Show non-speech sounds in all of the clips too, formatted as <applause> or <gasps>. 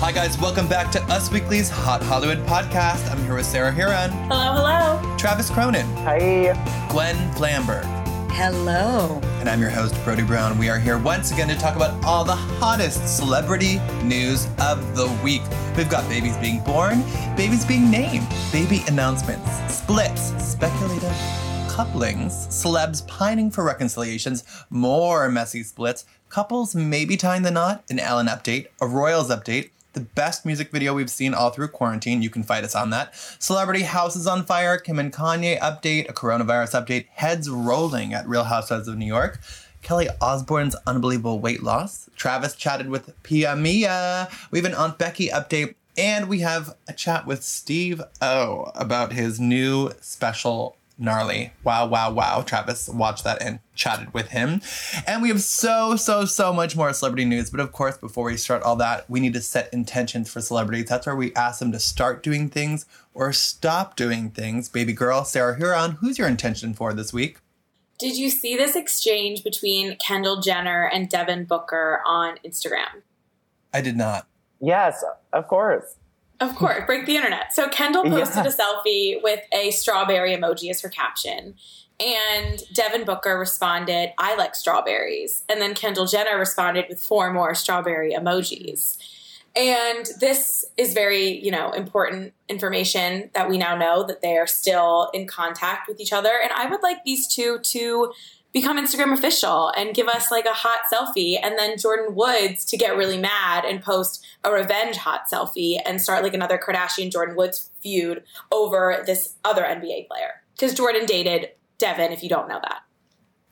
Hi, guys. Welcome back to Us Weekly's Hot Hollywood podcast. I'm here with Sarah Hearon, Hello, hello. Travis Cronin, Hi. Gwen Flamberg, Hello. and I'm your host, Brody Brown. We are here once again to talk about all the hottest celebrity news of the week. We've got babies being born, babies being named, baby announcements, splits, speculative couplings, celebs pining for reconciliations, more messy splits, couples maybe tying the knot, an Ellen update, a Royals update, the best music video we've seen all through quarantine. You can fight us on that. Celebrity houses on fire, Kim and Kanye update, a coronavirus update, heads rolling at Real Housewives of New York. Kelly Osbourne's unbelievable weight loss. Travis chatted with Pia Mia. We have an Aunt Becky update. And we have a chat with Steve O about his new special gnarly. Wow, wow, wow. Travis watched that and chatted with him. And we have so, so, so much more celebrity news. But of course, before we start all that, we need to set intentions for celebrities. That's where we ask them to start doing things or stop doing things. Baby girl, Sarah Hearon, who's your intention for this week? Did you see this exchange between Kendall Jenner and Devin Booker on Instagram? I did not. Yes, of course. Of course, break the internet. So Kendall posted Yes. a selfie with a strawberry emoji as her caption. And Devin Booker responded, I like strawberries. And then Kendall Jenner responded with four more strawberry emojis. And this is very, you know, important information that we now know that they are still in contact with each other. And I would like these two to become Instagram official and give us like a hot selfie. And then Jordyn Woods to get really mad and post a revenge hot selfie and start like another Kardashian Jordyn Woods feud over this other NBA player. Because Jordan dated Devin, if you don't know that.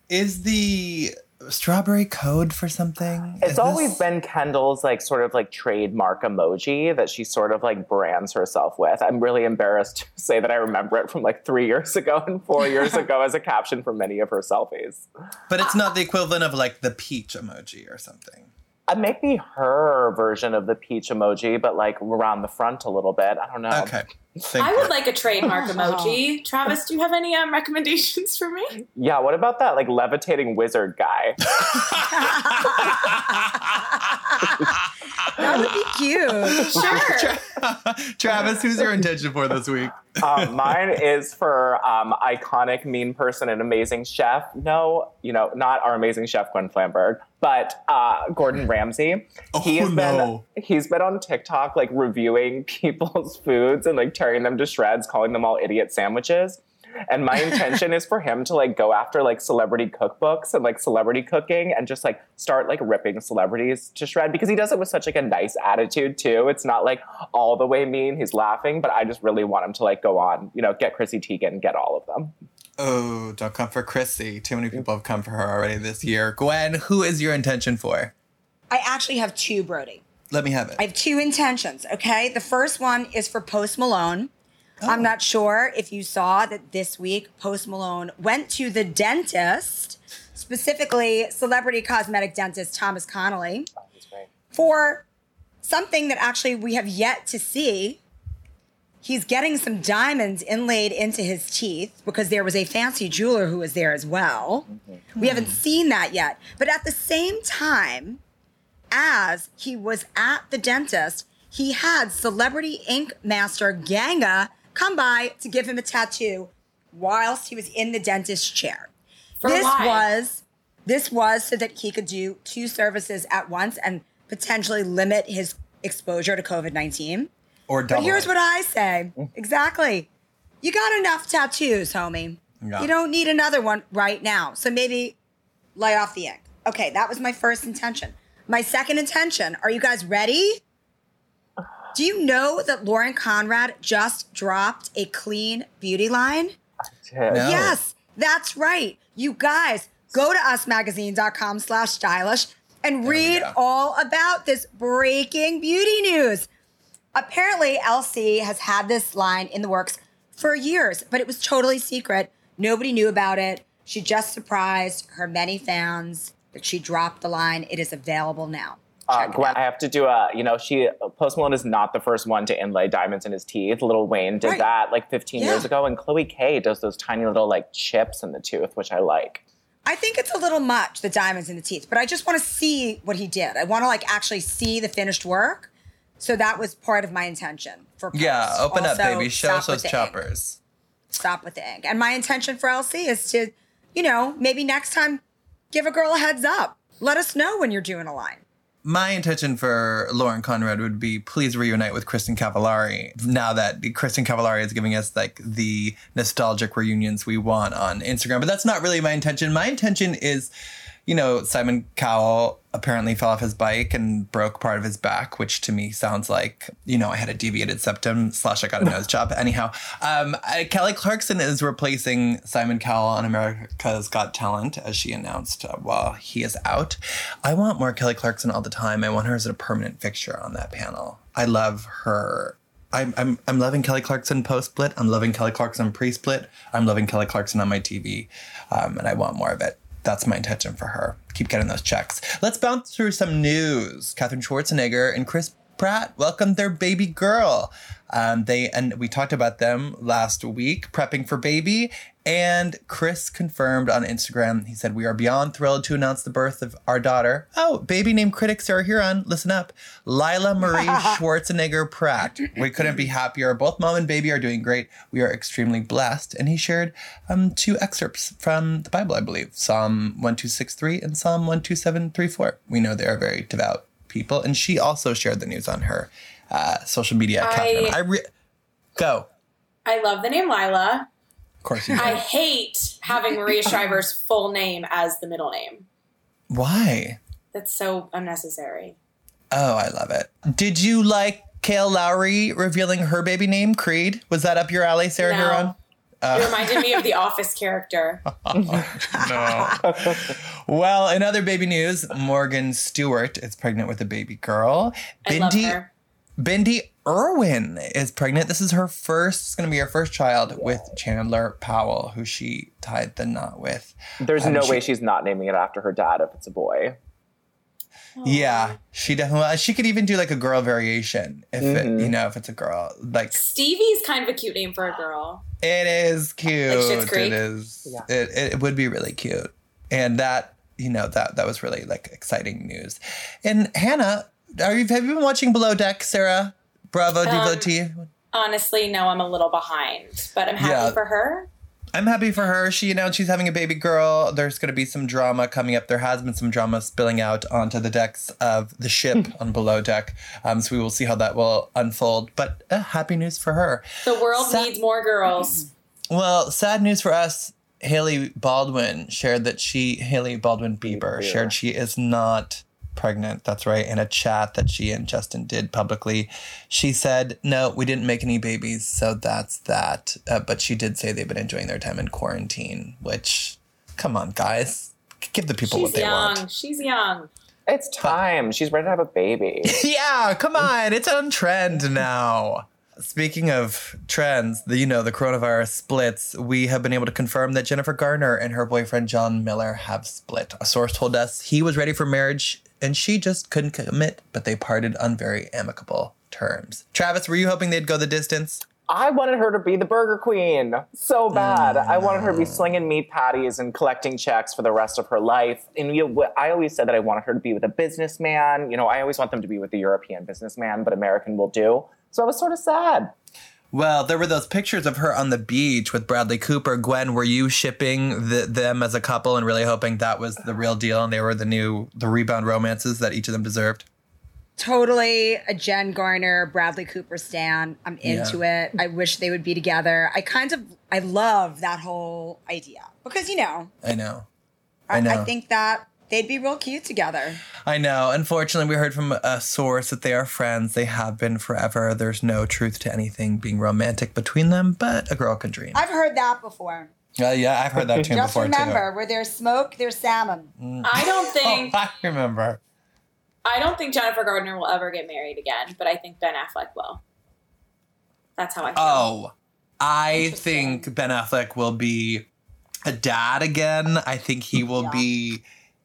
Is the strawberry code for something? It's Is always this- been Kendall's like sort of like trademark emoji that she sort of like brands herself with. I'm really embarrassed to say that I remember it from like three years <laughs> ago and four years <laughs> ago as a caption for many of her selfies. But it's not the equivalent of like the peach emoji or something. Uh, maybe her version of the peach emoji, but like around the front a little bit. I don't know. Okay. Thank I you. would like a trademark <laughs> emoji. Travis, do you have any um, recommendations for me? Yeah, what about that like levitating wizard guy? <laughs> <laughs> That would be cute. <laughs> Sure. Travis, who's your intention for this week? um, mine is for um, iconic mean person and amazing chef. No, you know, not our amazing chef Gwen Flamberg, but uh, Gordon Ramsay. he Oh, has no. been he's been on TikTok like reviewing <laughs> people's foods and like tearing them to shreds, calling them all idiot sandwiches. And my intention is for him to like go after like celebrity cookbooks and like celebrity cooking and just like start like ripping celebrities to shred because he does it with such like a nice attitude too. It's not like all the way mean. He's laughing, but I just really want him to like go on, you know, get Chrissy Teigen, get all of them. Oh, don't come for Chrissy. Too many mm-hmm. people have come for her already this year. Gwen, who is your intention for? I actually have two, Brody. Let me have it. I have two intentions, okay? The first one is for Post Malone. I'm oh. not sure if you saw that this week Post Malone went to the dentist, specifically celebrity cosmetic dentist Thomas Connelly, for something that actually we have yet to see. He's getting some diamonds inlaid into his teeth because there was a fancy jeweler who was there as well. Mm-hmm. We haven't seen that yet. But at the same time, as he was at the dentist, he had Celebrity Ink Master Ganga come by to give him a tattoo whilst he was in the dentist's chair. For this why? was this was so that he could do two services at once and potentially limit his exposure to COVID-19. or double. But here's it. what I say. Exactly. You got enough tattoos, homie. Yeah. You don't need another one right now. So maybe lay off the ink. Okay, that was my first intention. My second intention, are you guys ready? Do you know that Lauren Conrad just dropped a clean beauty line? No. Yes, that's right. You guys go to usmagazine.com slash stylish and we read go. all about this breaking beauty news. Apparently, LC has had this line in the works for years, but it was totally secret. Nobody knew about it. She just surprised her many fans that she dropped the line. It is available now. Uh, Gwen. I have to do a, you know, she, Post Malone is not the first one to inlay diamonds in his teeth. Lil Wayne did Right. that like 15 Yeah. years ago, and Chloe K does those tiny little like chips in the tooth, which I like. I think it's a little much, the diamonds in the teeth, but I just want to see what he did. I want to like actually see the finished work So that was part of my intention for post. Yeah, open up, Also, baby. Show stop us those the ink. choppers. Stop with the ink. And my intention for LC is to, you know, maybe next time give a girl a heads up. Let us know when you're doing a line. My intention for Lauren Conrad would be please reunite with Kristin Cavallari now that Kristin Cavallari is giving us like the nostalgic reunions we want on Instagram. But that's not really my intention. My intention is, you know, Simon Cowell apparently fell off his bike and broke part of his back, which to me sounds like, you know, I had a deviated septum slash I got a nose job. Anyhow, um, I- Kelly Clarkson is replacing Simon Cowell on America's Got Talent, as she announced uh, while he is out. I want more Kelly Clarkson all the time. I want her as a permanent fixture on that panel. I love her. I'm, I'm, I'm loving Kelly Clarkson post split. I'm loving Kelly Clarkson pre split. I'm loving Kelly Clarkson on my TV. Um, and I want more of it. That's my intention for her. Keep getting those checks. Let's bounce through some news. Katherine Schwarzenegger and Chris Pratt welcomed their baby girl. Um, they and we talked about them last week, prepping for baby. And Chris confirmed on Instagram. He said, "We are beyond thrilled to announce the birth of our daughter. Oh, baby named critic Sarah Hearon. Listen up, Lila Marie <laughs> Schwarzenegger Pratt. We couldn't be happier. Both mom and baby are doing great. We are extremely blessed." And he shared um, two excerpts from the Bible, I believe, Psalm one two six three and Psalm one two seven three four. We know they are very devout people, and she also shared the news on her uh, social media. I- Catherine, I re- go. I love the name Lila. Of course you do. I hate having Maria Shriver's <laughs> full name as the middle name. Why? That's so unnecessary. Oh, I love it. Did you like Kail Lowry revealing her baby name, Creed? Was that up your alley, Sarah No. Hearon? It reminded me of <laughs> the Office character. <laughs> No. well, in other baby news, Morgan Stewart is pregnant with a baby girl. I love Bindi, her. Bindi Irwin is pregnant. This is her first, it's going to be her first child with Chandler Powell, who she tied the knot with. There's Um, no she- way she's not naming it after her dad if it's a boy. Yeah, she definitely, she could even do like a girl variation if it, Mhm. you know, if it's a girl. Like, Stevie's kind of a cute name for a girl. It is cute. Schitt's Creek? It is. Yeah. It, it would be really cute, and that you know that that was really like exciting news. And Hannah, are you have you been watching Below Deck, Sarah? Bravo Um, devotee. Honestly, no, I'm a little behind, but I'm happy Yeah. for her. I'm happy for her. She announced she's having a baby girl. There's going to be some drama coming up. There has been some drama spilling out onto the decks of the ship <laughs> on Below Deck. Um, so we will see how that will unfold. But uh, happy news for her. The world Sa- needs more girls. Well, sad news for us. Hailey Baldwin shared that she, Hailey Baldwin Bieber, Bieber. shared she is not pregnant. That's right. In a chat that she and Justin did publicly, she said, No, we didn't make any babies. So that's that. Uh, but she did say they've been enjoying their time in quarantine, which, come on, guys. Give the people She's what they do. She's young. want. She's young. It's time. She's ready to have a baby. <laughs> yeah, come on. It's on trend now. Speaking of trends, the, you know, the coronavirus splits, we have been able to confirm that Jennifer Garner and her boyfriend John Miller have split. A source told us he was ready for marriage and she just couldn't commit, but they parted on very amicable terms. Travis, were you hoping they'd go the distance? I wanted her to be the Burger Queen so bad. I wanted her to be mm. slinging meat patties and collecting checks for the rest of her life. And you know, I always said that I wanted her to be with a businessman. You know, I always want them to be with a European businessman, but American will do. So I was sort of sad. Well, there were those pictures of her on the beach with Bradley Cooper. Gwen, were you shipping the, them as a couple and really hoping that was the real deal and they were the new the rebound romances that each of them deserved? Totally a Jen Garner, Bradley Cooper stan. I'm into it. I wish they would be together. I kind of I love that whole idea because you know I know. I, I know. I think that they'd be real cute together. I know. Unfortunately, we heard from a source that they are friends. They have been forever. There's no truth to anything being romantic between them, but a girl can dream. I've heard that before. Uh, yeah, I've heard that tune Just before remember, where there's smoke, there's salmon. I don't too. <laughs> Oh, think I remember. I don't think Jennifer Gardner will ever get married again, but I think Ben Affleck will. That's how I feel. Oh, I think Ben Affleck will be a dad again. I think he will Yeah. be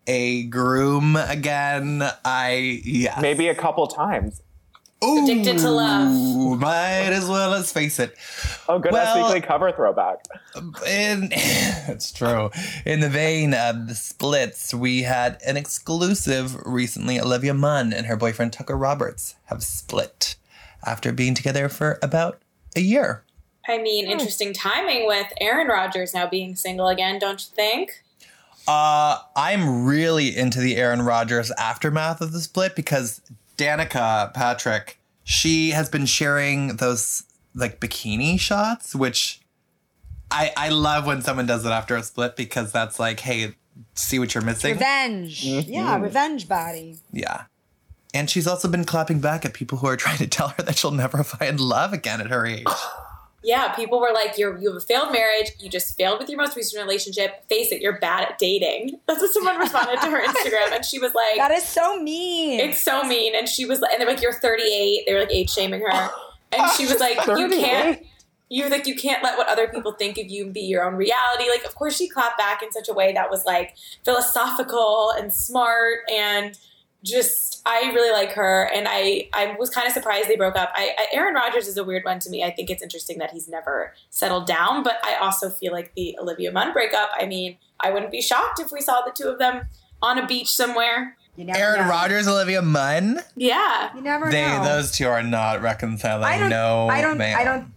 a groom again. I yeah. Maybe a couple times. Addicted to Love. Might as well let's face it. Oh, good. Well- Weekly cover throwback. In <laughs> it's true. In the vein of the splits, we had an exclusive recently. Olivia Munn and her boyfriend Tucker Roberts have split after being together for about a year. I mean, interesting timing with Aaron Rodgers now being single again, don't you think? Uh, I'm really into the Aaron Rodgers aftermath of the split because Danica Patrick, she has been sharing those like bikini shots, which I I love when someone does it after a split because that's like, hey, see what you're missing. Revenge. Yeah, revenge body. Yeah. And she's also been clapping back at people who are trying to tell her that she'll never <laughs> find love again at her age. Yeah, people were like, "You're you have a failed marriage. You just failed with your most recent relationship. Face it, you're bad at dating." <laughs> That's what someone responded to her Instagram, and she was like, That is so mean. "It's so mean." And she was like, and they're like, "You're 38." They were like age shaming her, and she was like, "You <laughs> can't." You like you can't let what other people think of you be your own reality. Like, of course, she clapped back in such a way that was like philosophical and smart and just I really like her, and I I was kind of surprised they broke up. I, I Aaron Rodgers is a weird one to me. I think it's interesting that he's never settled down, but I also feel like the Olivia Munn breakup. I mean, I wouldn't be shocked if we saw the two of them on a beach somewhere. You never Aaron know. Rodgers, Olivia Munn, Yeah, You never they know. those two are not reconciling. I don't. no, I don't. ma'am. I don't.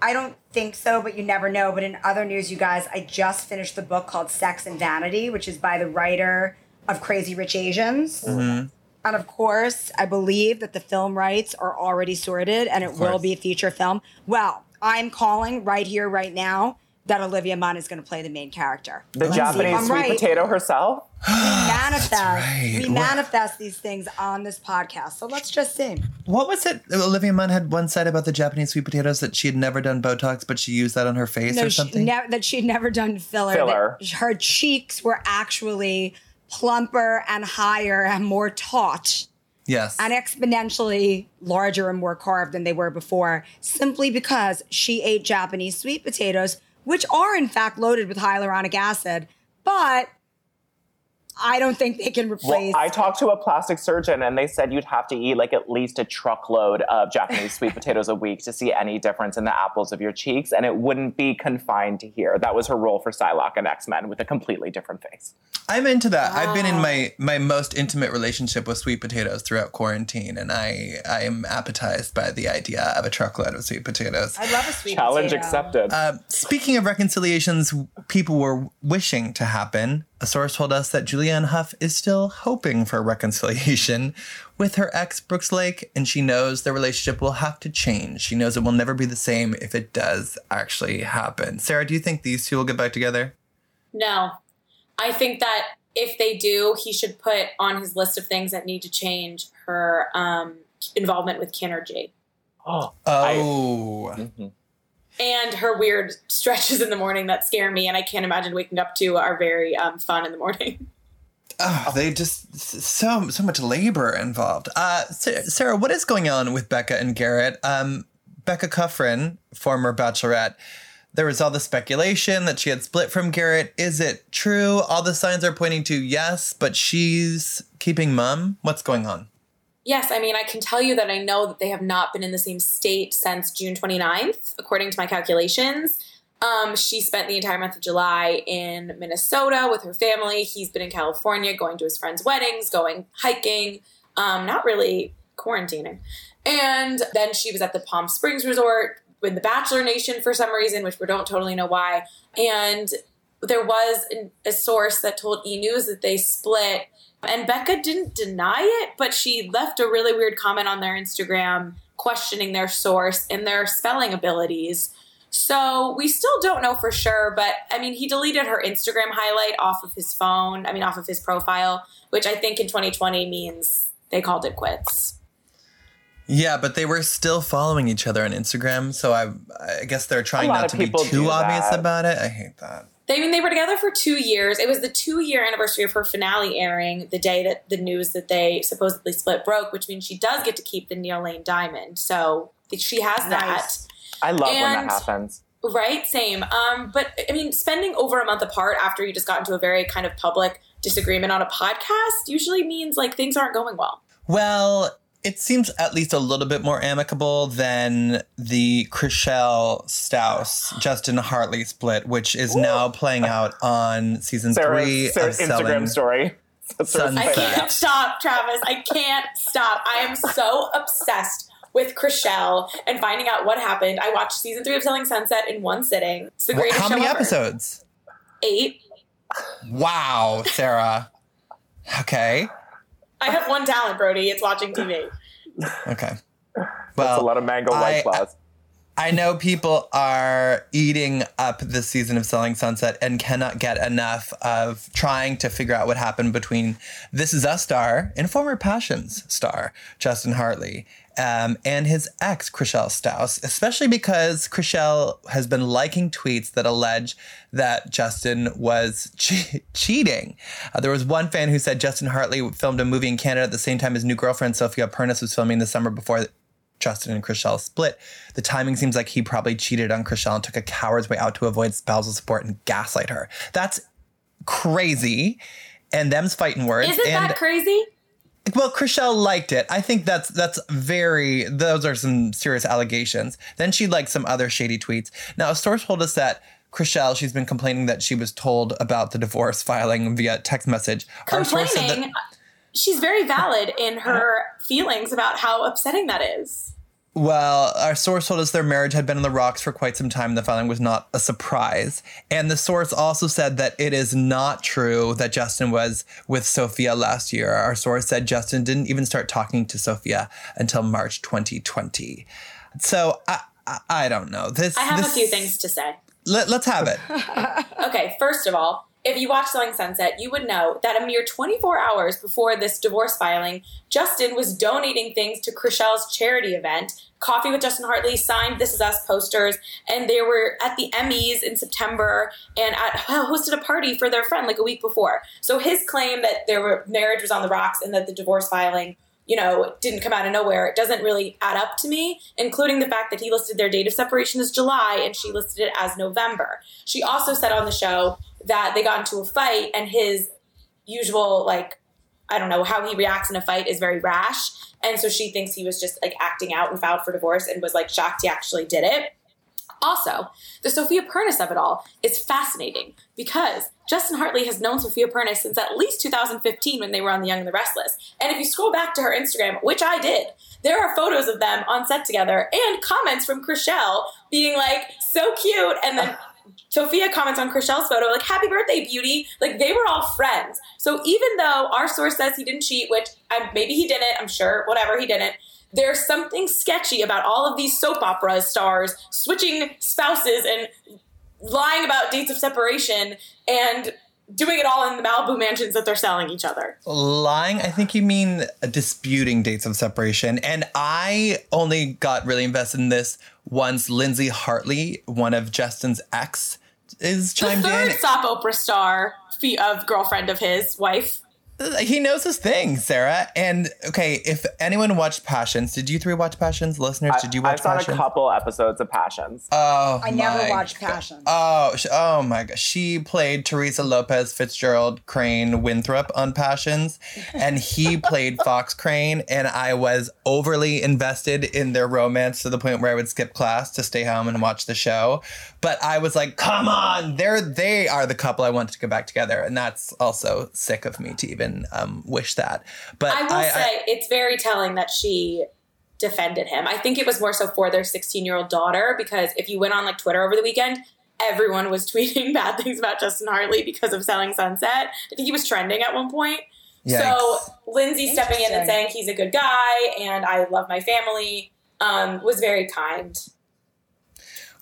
I don't think so, but you never know. But in other news, you guys, I just finished the book called Sex and Vanity, which is by the writer of Crazy Rich Asians. Mm-hmm. And of course, I believe that the film rights are already sorted and it will be a feature film. Well, I'm calling right here, right now, that Olivia Munn is going to play the main character. The Let's Japanese I'm sweet right. potato herself. We manifest. right. We What- manifest these things on this podcast. So let's just see. What was it? Olivia Munn had one said about the Japanese sweet potatoes that she had never done Botox, but she used that on her face or she- something. ne- that she'd never done filler. Filler. That her cheeks were actually plumper and higher and more taut yes. and exponentially larger and more carved than they were before, simply because she ate Japanese sweet potatoes, which are in fact loaded with hyaluronic acid, but I don't think they can replace. Well, replace. I talked to a plastic surgeon and they said you'd have to eat like at least a truckload of Japanese sweet <laughs> potatoes a week to see any difference in the apples of your cheeks, and it wouldn't be confined to here. That was her role for Psylocke and X Men with a completely different face. I'm into that. I've been in my my most intimate relationship with sweet potatoes throughout quarantine, and I I am appetized by the idea of a truckload of sweet potatoes. I love a sweet Challenge potato. accepted. Uh, speaking of reconciliations, people were wishing to happen. A source told us that Julianne Hough is still hoping for <laughs> reconciliation with her ex Brooks Laich, and she knows their relationship will have to change. She knows it will never be the same if it does actually happen. Sarah, do you think these two will get back together? no, I think that if they do, he should put on his list of things that need to change her um, involvement with KINRGY. oh, Oh, mhm. And her weird stretches in the morning that scare me and i can't imagine waking up to are very um, fun in the morning Oh, <laughs> they just so so much labor involved. Uh, Sarah, what is going on with Becca and Garrett? Um, Becca Kufrin, former Bachelorette, there was all the speculation that she had split from Garrett. Is it true? All the signs are pointing to yes, but she's keeping mum. What's going on? Yes i mean i can tell you that i know that they have not been in the same state since june 29th according to my calculations. Um, she spent the entire month of july in minnesota with her family. He's been in california going to his friends weddings going hiking um, not really quarantining. And then she was at the palm springs resort with the bachelor nation for some reason which we don't totally know why. And there was a source that told E News that they split, and Becca didn't deny it, but she left a really weird comment on their Instagram questioning their source and their spelling abilities. So we still don't know for sure, but I mean, he deleted her Instagram highlight off of his phone, I mean, off of his profile, which I think in 2020 means they called it quits. Yeah, but they were still following each other on Instagram, so I I guess they're trying not to be too obvious that. about it. I hate that. They I mean they were together for two years. It was the two year anniversary of her finale airing the day that the news that they supposedly split broke, which means she does get to keep the Neil Lane diamond. So she has that. Nice. I love when that happens. Right, same. Um, but I mean, spending over a month apart after you just got into a very kind of public disagreement on a podcast usually means like things aren't going well. Well, it seems at least a little bit more amicable than the Chrishell Stause <gasps> Justin Hartley split, which is now playing out on season Sarah's, three Sarah's of Instagram Selling. story. Sunset. I can't stop, Travis. I can't stop. I am so obsessed with Chrishell and finding out what happened. I watched season three of Selling Sunset in one sitting. It's the Wha- greatest How show many ever. episodes? Eight. Wow, Sarah. Okay. I have one talent, Brody. It's watching TV. Okay. That's Well, a lot of mango I- white claws. I know people are eating up this season of Selling Sunset and cannot get enough of trying to figure out what happened between This Is Us star and former Passions star Justin Hartley um, and his ex Chrishell Stause, especially because Chrishell has been liking tweets that allege that Justin was <laughs> che- cheating. Uh, there was one fan who said Justin Hartley filmed a movie in Canada at the same time his new girlfriend Sofia Pernas was filming the summer before Justin and Chrishell split. The timing seems like he probably cheated on Chrishell and took a coward's way out to avoid spousal support and gaslight her. That's crazy. And them's fighting words. Isn't and that crazy? Well, Chrishell liked it. I think that's that's very those are some serious allegations. Then she liked some other shady tweets. Now, a source told us that Chrishell, she's been complaining that she was told about the divorce filing via text message. Said that- Complaining. She's very valid in her feelings about how upsetting that is. Well, our source told us their marriage had been on the rocks for quite some time. The filing was not a surprise. And the source also said that it is not true that Justin was with Sophia last year. Our source said Justin didn't even start talking to Sophia until March 2020. So I, I, I don't know. This I have this, a few things to say. Let, let's have it. <laughs> Okay, first of all, if you watch Selling Sunset, you would know that a mere 24 hours before this divorce filing, Justin was donating things to Chrishell's charity event. Coffee with Justin Hartley signed This Is Us posters, and they were at the Emmys in September and at, hosted a party for their friend like a week before. So his claim that their marriage was on the rocks and that the divorce filing you know, didn't come out of nowhere. It doesn't really add up to me, including the fact that he listed their date of separation as July and she listed it as November. She also said on the show that they got into a fight and his usual, like, I don't know, how he reacts in a fight is very rash. And so she thinks he was just like acting out and filed for divorce and was like shocked he actually did it. Also, the Sofia Pernas of it all is fascinating because Justin Hartley has known Sofia Pernas since at least 2015 when they were on The Young and the Restless. And if you scroll back to her Instagram, which I did, there are photos of them on set together and comments from Chrishell being like, so cute. And then <laughs> Sophia comments on Chrishell's photo, like, happy birthday, beauty. Like, they were all friends. So even though our source says he didn't cheat, which I, maybe he didn't, I'm sure, whatever, he didn't, there's something sketchy about all of these soap opera stars switching spouses and lying about dates of separation and doing it all in the Malibu mansions that they're selling each other. Lying, I think you mean disputing dates of separation. And I only got really invested in this once Lindsay Hartley, one of Justin's ex, is chimed The third in. soap opera star, of girlfriend of his wife. He knows his thing, Sarah. And okay, if anyone watched Passions, did you three watch Passions? Listeners, did you watch? I watch saw Passions? a couple episodes of Passions. Oh, I never watched God. Passion. Oh, oh my gosh. She played Teresa Lopez Fitzgerald Crane Winthrop on Passions, and he <laughs> played Fox Crane. And I was overly invested in their romance to the point where I would skip class to stay home and watch the show. But I was like, come on, they're they are the couple I wanted to go back together. And that's also sick of me to even um, wish that. But I will say it's very telling that she defended him. I think it was more so for their 16 year old daughter because if you went on like Twitter over the weekend, everyone was <laughs> tweeting bad things about Justin Hartley because of Selling Sunset. I think he was trending at one point. So Lindsay stepping in and saying he's a good guy and I love my family um, was very kind.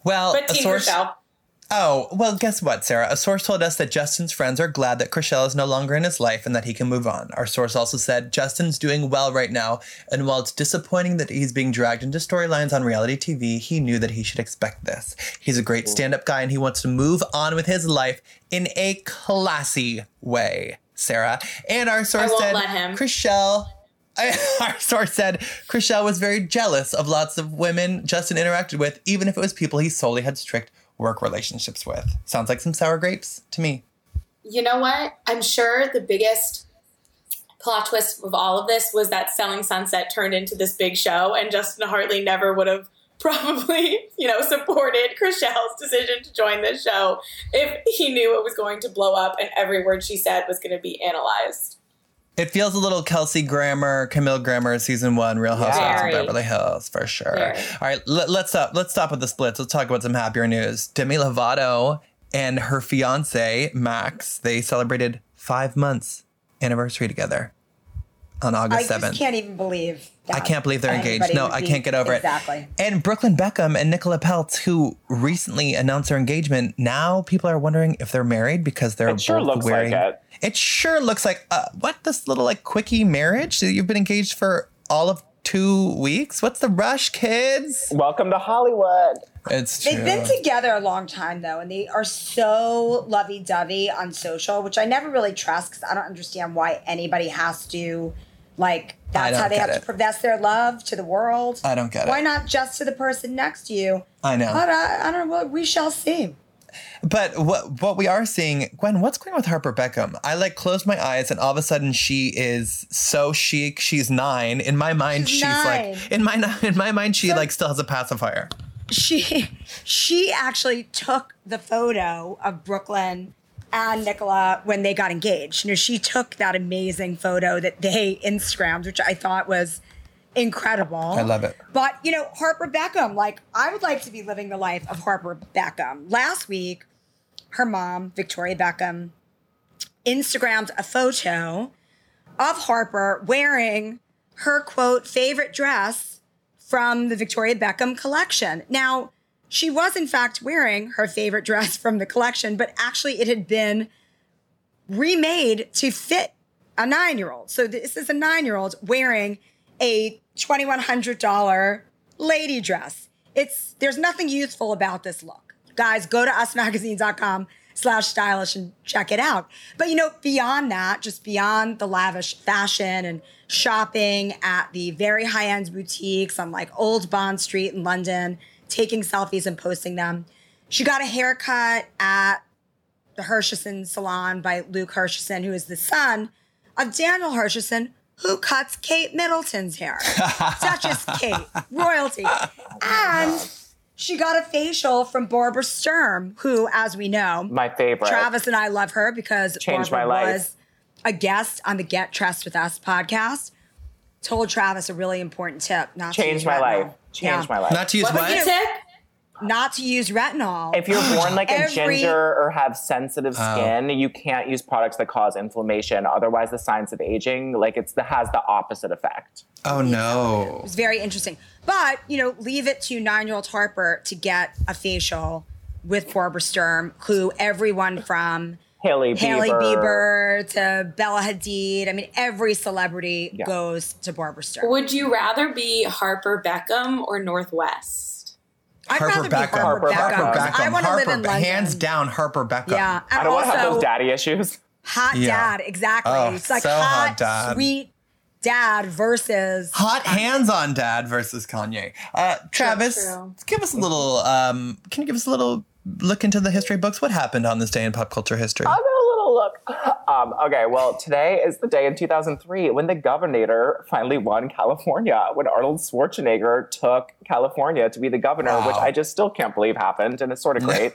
Well, But a Team source- Rochelle. Oh, well, guess what, Sarah? A source told us that Justin's friends are glad that Chrishell is no longer in his life and that he can move on. Our source also said Justin's doing well right now, and while it's disappointing that he's being dragged into storylines on reality TV, he knew that he should expect this. He's a great stand up guy and he wants to move on with his life in a classy way, Sarah. And our source won't said let him. Chrishell. <laughs> Our source said Chrishell was very jealous of lots of women Justin interacted with, even if it was people he solely had strict work relationships with. Sounds like some sour grapes to me. you know what? I'm sure the biggest plot twist of all of this was that Selling Sunset turned into this big show, and Justin Hartley never would have <laughs> probably, you know, supported Chrishell's decision to join this show if he knew it was going to blow up and every word she said was going to be analyzed. It feels a little Kelsey Grammer, Camille Grammer, season one, Real Housewives of Beverly Hills, for sure. Very. All right, let, let's stop. Let's stop with the splits. Let's talk about some happier news. Demi Lovato and her fiance Max they celebrated five months anniversary together on I August just seventh. can't even believe. I can't believe they're engaged. No, I be- can't get over exactly. it. Exactly. And Brooklyn Beckham and Nicola Peltz, who recently announced their engagement, now people are wondering if they're married because they're It sure both looks like wearing. it. It sure looks like uh, what this little like quickie marriage. So you've been engaged for all of two weeks. What's the rush, kids? Welcome to Hollywood. It's true. They've been together a long time though, and they are so lovey-dovey on social, which I never really trust because I don't understand why anybody has to like. That's how they have it. to profess their love to the world. I don't get Why it. Why not just to the person next to you? I know. But I, I don't know. We shall see. But what what we are seeing, Gwen, what's going on with Harper Beckham? I like closed my eyes and all of a sudden she is so chic. She's nine. In my mind, She's she's, like in my <laughs> in my mind, she like still has a pacifier. she <laughs> she actually took the photo of Brooklyn and Nicola when they got engaged. You know, she took that amazing photo that they Instagrammed, which I thought was incredible. I love it. But you know, Harper Beckham, like I would like to be living the life of Harper Beckham. Last week, her mom, Victoria Beckham, Instagrammed a photo of Harper wearing her quote favorite dress from the Victoria Beckham collection. Now, she was in fact wearing her favorite dress <laughs> from the collection, but actually it had been remade to fit a nine year old. So this is a nine year old wearing a $2,100 lady dress. It's there's nothing youthful about this look. Guys, go to usmagazine.com slash stylish and check it out. But you know, beyond that, just beyond the lavish fashion and shopping at the very high-end boutiques on like Old Bond Street in London, taking selfies and posting them. She got a haircut at the Hersheson salon by Luke Hersheson, who is the son of Daniel Hersheson, who cuts Kate Middleton's hair. <laughs> Duchess Kate, royalty. And she got a facial from Barbara Sturm, who, as we know, My favorite. Travis and I love her because Changed Barbara my life. was a guest on the Get Trust with Us podcast. Told Travis a really important tip not to use Changed my retinol. life. Changed Yeah. my life. Not to use What what? tip? Not to use retinol. if you're born like a Every- ginger or have sensitive Oh. skin, you can't use products that cause inflammation. Otherwise, the signs of aging, like it's the has the opposite effect. Oh It no. It's very interesting. But, you know, leave it to nine year old Harper to get a facial with Barbara Sturm, who everyone from Hailey Bieber. Hailey Bieber to Bella Hadid, I mean, every celebrity Yeah. goes to Barbara Sturm. Would you rather be Harper Beckham or North West? I'd Harper rather be Beckham. Harper, Beckham. Beckham. I want to live in London. Hands down, Harper Beckham. Yeah. And I don't want also, to have those daddy issues. hot Yeah. dad, exactly. Oh, it's like so hot, hot dad. sweet dad versus Hot hands on dad versus Kanye. Uh, Travis, true. give us a little. Um, can you give us a little look into the history books? What happened on this day in pop culture history? I'll give a little look. Um, okay, well, today is the day in 2003 when the governor finally won California, when Arnold Schwarzenegger took California to be the governor, Wow. which I just still can't believe happened, and it's sort of <laughs> great.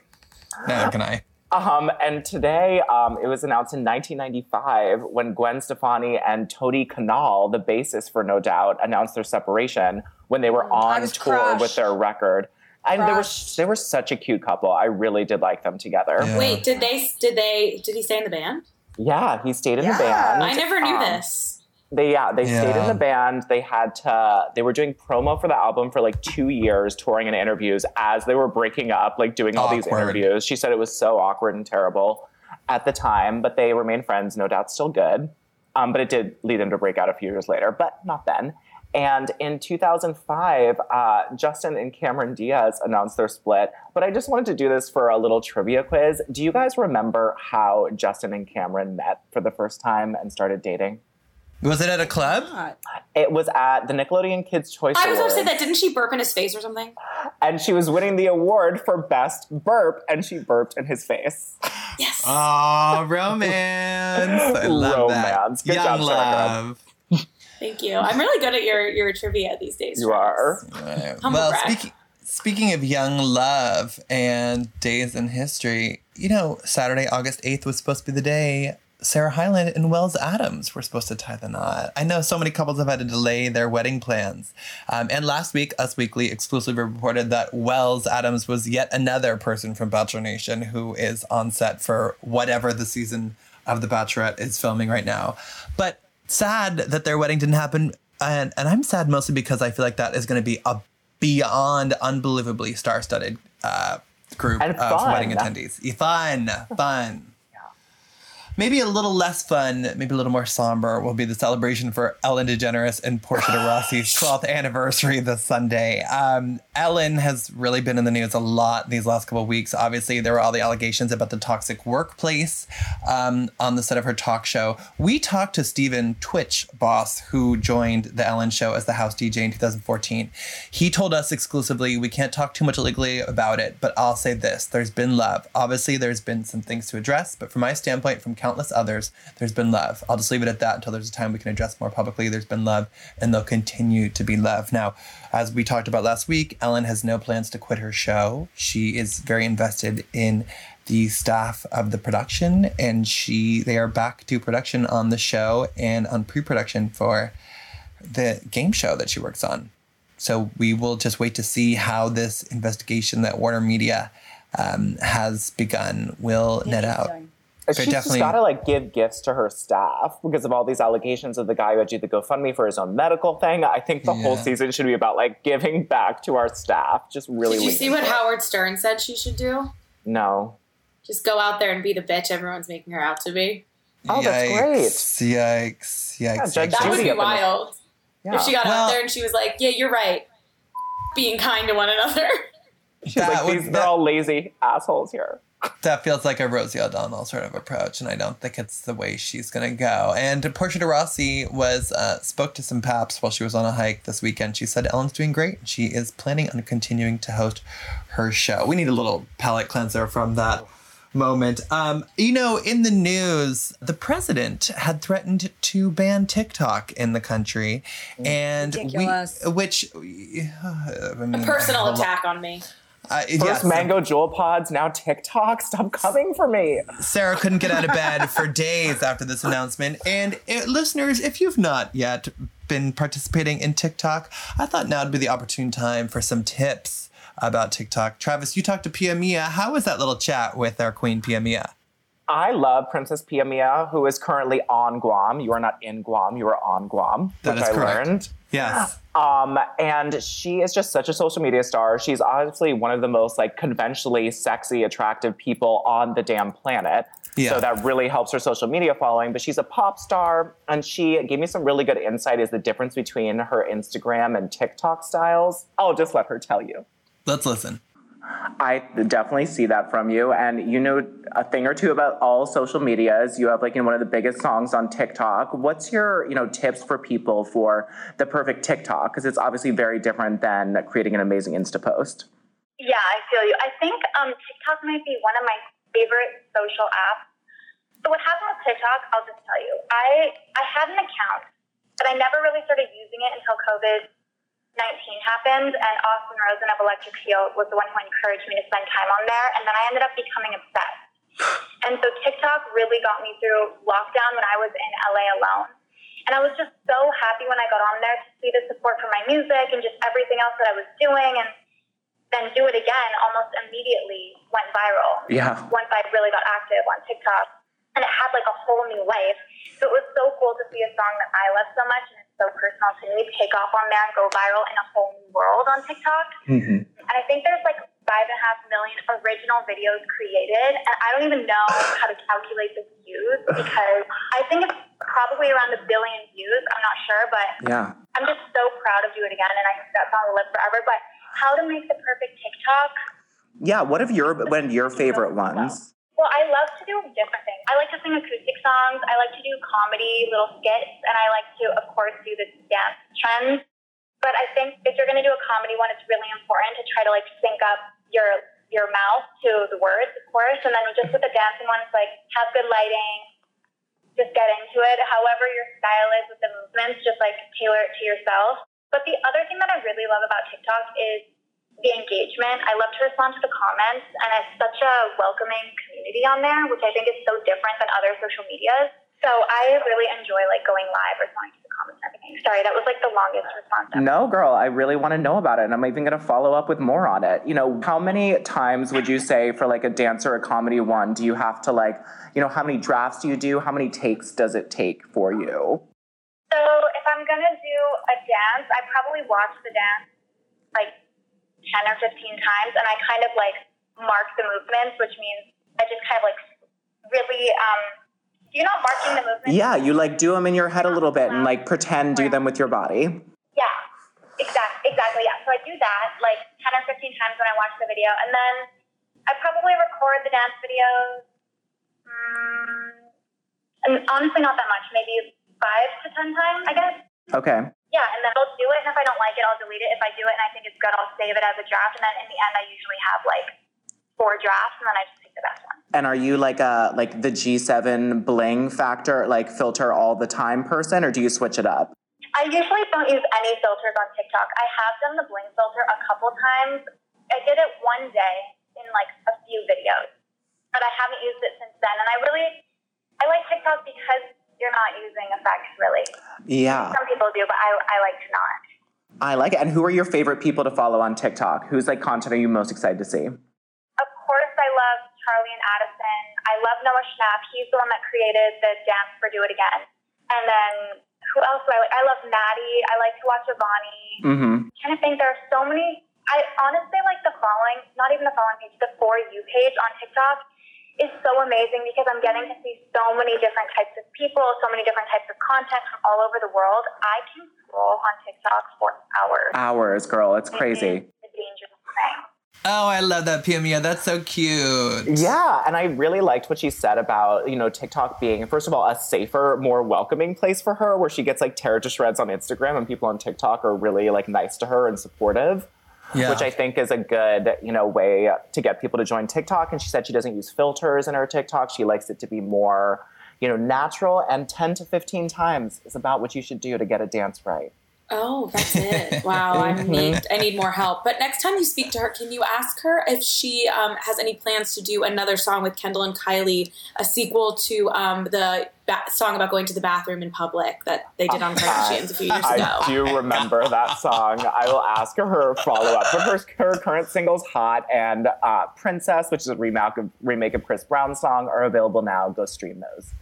Neither can I. Um, and today, um, it was announced in 1995 when Gwen Stefani and Tony Kanal, the bassist for No Doubt, announced their separation when they were Mm, on tour crushed. with their record. And they were they were such a cute couple. I really did like them together. Yeah. Wait, did they? Did they? Did he stay in the band? Yeah, he stayed in Yeah. the band. I never knew Um, this. They yeah, they stayed in the band. They had to they were doing promo for the album for like 2 years, touring and interviews as they were breaking up, like doing all these interviews. She said it was so awkward and terrible at the time, but they remained friends, no doubt still good. Um, but it did lead them to break out a few years later, but not then. And in 2005, uh, Justin and Cameron Diaz announced their split. But I just wanted to do this for a little trivia quiz. Do you guys remember how Justin and Cameron met for the first time and started dating? Was it at a club? It was at the Nickelodeon Kids Choice I was going to say that. Didn't she burp in his face or something? and she was winning the award for best burp, and she burped in his face. Yes. Oh, romance. I love Romance. that. Good Young job, Sarah. love. Thank you. I'm really good at your your trivia these days. You are. Right. Well, brag. speaking speaking of young love and days in history, you know, Saturday, August eighth was supposed to be the day Sarah Hyland and Wells Adams were supposed to tie the knot. I know so many couples have had to delay their wedding plans. Um, and last week, Us Weekly exclusively reported that Wells Adams was yet another person from Bachelor Nation who is on set for whatever the season of The Bachelorette is filming right now. But sad that their wedding didn't happen. And, and I'm sad mostly because I feel like that is going to be a beyond unbelievably star-studded uh, group And of fun. wedding attendees. Fun, fun. Maybe a little less fun, maybe a little more somber will be the celebration for Ellen DeGeneres and Portia de Rossi's <gasps> 12th anniversary this Sunday. Um, Ellen has really been in the news a lot these last couple of weeks. Obviously, there were all the allegations about the toxic workplace um, on the set of her talk show. We talked to Stephen Twitch Boss, who joined the Ellen show as the house DJ in 2014. He told us exclusively, we can't talk too much legally about it, but I'll say this there's been love. Obviously, there's been some things to address, but from my standpoint, from countless others, there's been love. I'll just leave it at that until there's a time we can address more publicly. There's been love, and there'll continue to be love. Now, as we talked about last week, Ellen has no plans to quit her show. She is very invested in the staff of the production, and she they are back to production on the show and on pre-production for the game show that she works on. So we will just wait to see how this investigation that Warner Media um, has begun will net out. She's definitely- just got to like give gifts to her staff because of all these allegations of the guy who had to do the GoFundMe for his own medical thing. I think the whole season should be about like giving back to our staff. Just really. Did you see what it. Howard Stern said she should do? No. Just go out there and be the bitch everyone's making her out to be. Oh, that's great. Yikes! Yikes! Yeah, yikes, Judge That yikes. would be up in the- wild. Yeah. If she got Well- out there and she was like, "Yeah, you're right," being kind to one another. She's That like, would- these, that- they're all lazy assholes here. That feels like a Rosie O'Donnell sort of approach, and I don't think it's the way she's gonna go. And Portia de Rossi was uh, spoke to some paps while she was on a hike this weekend. She said Ellen's doing great. She is planning on continuing to host her show. We need a little palate cleanser from that moment. Um, you know, in the news, the president had threatened to ban TikTok in the country, and we, which I mean, A personal attack on me. Uh, First yes, Mango Juul Pods, now TikTok. Stop coming for me. Sarah couldn't get out of bed for days after this announcement. And uh, listeners, if you've not yet been participating in TikTok, I thought now would be the opportune time for some tips about TikTok. Travis, you talked to Pia Mia. How was that little chat with our queen, Pia Mia? I love Princess Pia Mia, who is currently on Guam. You are not in Guam, you are on Guam, That which is I correct. learned. Yes. Um, and she is just such a social media star. She's obviously one of the most like conventionally sexy, attractive people on the damn planet. Yeah. So that really helps her social media following. But she's a pop star, and she gave me some really good insight as the difference between her Instagram and TikTok styles. I'll just let her tell you. Let's listen. I definitely see that from you. And you know a thing or two about all social medias. You have like one of the biggest songs on TikTok. What's your, you know, tips for people for the perfect TikTok? Because it's obviously very different than creating an amazing Insta post. Yeah, I feel you. I think um, TikTok might be one of my favorite social apps. So what happened with TikTok, I'll just tell you. I I had an account, but I never really started using it until COVID happened, and Austin Rosen of Electric Feel was the one who encouraged me to spend time on there, and then I ended up becoming obsessed. <sighs> And so TikTok really got me through lockdown when I was in LA alone. And I was just so happy when I got on there to see the support for my music and just everything else that I was doing. And then do it again almost immediately went viral. Yeah. Once I really got active on TikTok. And it had like a whole new life. So it was so cool to see a song that I love so much and so personal to me take off on there and go viral in a whole new world on TikTok. Mm-hmm. And I think there's like five and a half million original videos created. And I don't even know how to calculate the views <sighs> because I think it's probably around a billion views. I'm not sure, but Yeah. I'm just so proud of Do It Again. And I think that song will live forever. But how to make the perfect TikTok? Yeah. What are your one of your favorite ones? Well, I love to do different things. I like to sing acoustic songs. I like to do comedy, little skits, and I like to, of course, do the dance trends. But I think if you're going to do a comedy one, it's really important to try to like sync up your your mouth to the words, of course, and then just with the dancing one, it's like have good lighting, just get into it. However your style is with the movements, just like tailor it to yourself. But the other thing that I really love about TikTok is the engagement. I love to respond to the comments, and it's such a welcoming community on there, which I think is so different than other social medias. So I really enjoy like going live, responding to the comments and everything. Sorry, that was like the longest response. Ever. No, girl, I really want to know about it. And I'm even going to follow up with more on it. You know, how many times would you <laughs> say for like a dance or a comedy one, do you have to like, you know, how many drafts do you do? How many takes does it take for you? So if I'm going to do a dance, I probably watch the dance like 10 or 15 times and I kind of like mark the movements, which means I just kind of like really, um, you're not marking the movements? Yeah, you like do them in your head a little bit and like pretend do them with your body. Yeah, exactly, exactly. Yeah. So I do that like 10 or 15 times when I watch the video. And then I probably record the dance videos. Mm, and honestly, not that much, maybe five to 10 times, I guess. Okay. Yeah, and then I'll do it, and if I don't like it, I'll delete it. If I do it and I think it's good, I'll save it as a draft, and then in the end, I usually have like four drafts, and then I just pick the best one. And are you like a like the G7 bling factor, like filter all the time person, or do you switch it up? I usually don't use any filters on TikTok. I have done the bling filter a couple times. I did it one day in like a few videos, but I haven't used it since then. And I really, I like TikTok because you're not using effects really. Yeah. Some people do, but I, I like to not. I like it. And who are your favorite people to follow on TikTok? Whose like content are you most excited to see? Of course, I love Charlie and Addison. I love Noah Schnapp. He's the one that created the dance for Do It Again. And then who else do I like? I love Maddie. I like to watch Avani. Mm-hmm. I'm trying to think, there are so many. I honestly like the following, not even the following page, the For You page on TikTok is so amazing because I'm getting to see so many different types of people, so many different types of content from all over the world. I can scroll on TikTok for hours. Hours, girl. It's crazy. It's a dangerous thing. Oh, I love that, Pia That's so cute. Yeah, and I really liked what she said about, you know, TikTok being, first of all, a safer, more welcoming place for her where she gets like tear to shreds on Instagram and people on TikTok are really like nice to her and supportive. Yeah. Which I think is a good, you know, way to get people to join TikTok. And she said she doesn't use filters in her TikTok. She likes it to be more, you know, natural. And 10 to 15 times is about what you should do to get a dance right. Oh, that's it. Wow, I <laughs> need I need more help. But next time you speak to her, can you ask her if she um, has any plans to do another song with Kendall and Kylie, a sequel to um, the ba- song about going to the bathroom in public that they did on Kardashians a few years ago? I do remember that song. I will ask her her follow up. But her, her current singles, Hot and uh, Princess, which is a remake of, remake of Chris Brown's song, are available now. Go stream those.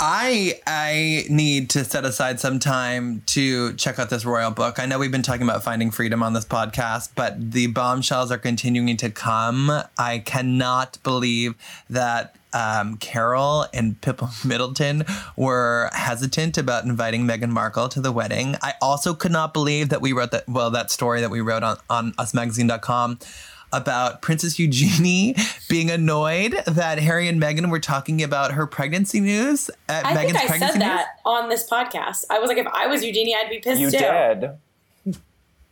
I I need to set aside some time to check out this royal book. I know we've been talking about finding freedom on this podcast, but the bombshells are continuing to come. I cannot believe that um, Carol and Pippa <laughs> Middleton were hesitant about inviting Meghan Markle to the wedding. I also could not believe that we wrote that well that story that we wrote on on usmagazine.com about Princess Eugenie being annoyed that Harry and Meghan were talking about her pregnancy news at I Meghan's think I pregnancy said news. that on this podcast. I was like, if I was Eugenie, I'd be pissed You too. did.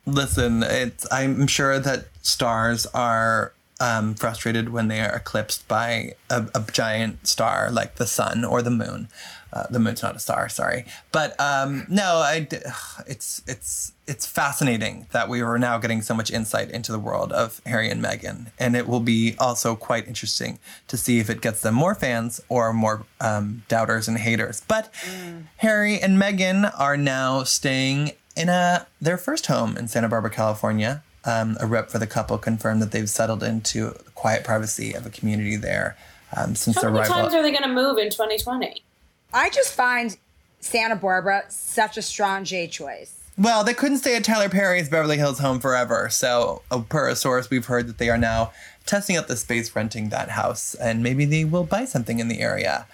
Listen, it's I'm sure that stars are um, frustrated when they are eclipsed by a, a giant star like the sun or the moon. Uh, the moon's not a star, sorry, but um, no, I. d- It's it's it's fascinating that we are now getting so much insight into the world of Harry and Meghan, and it will be also quite interesting to see if it gets them more fans or more um, doubters and haters. But Harry and Meghan are now staying in a their first home in Santa Barbara, California. Um, a rep for the couple confirmed that they've settled into the quiet privacy of a community there um, since How their many arrival. times are they going to move in 2020? I just find Santa Barbara such a strong J choice. Well, they couldn't stay at Tyler Perry's Beverly Hills home forever. So, uh, per a source, we've heard that they are now testing out the space renting that house, and maybe they will buy something in the area.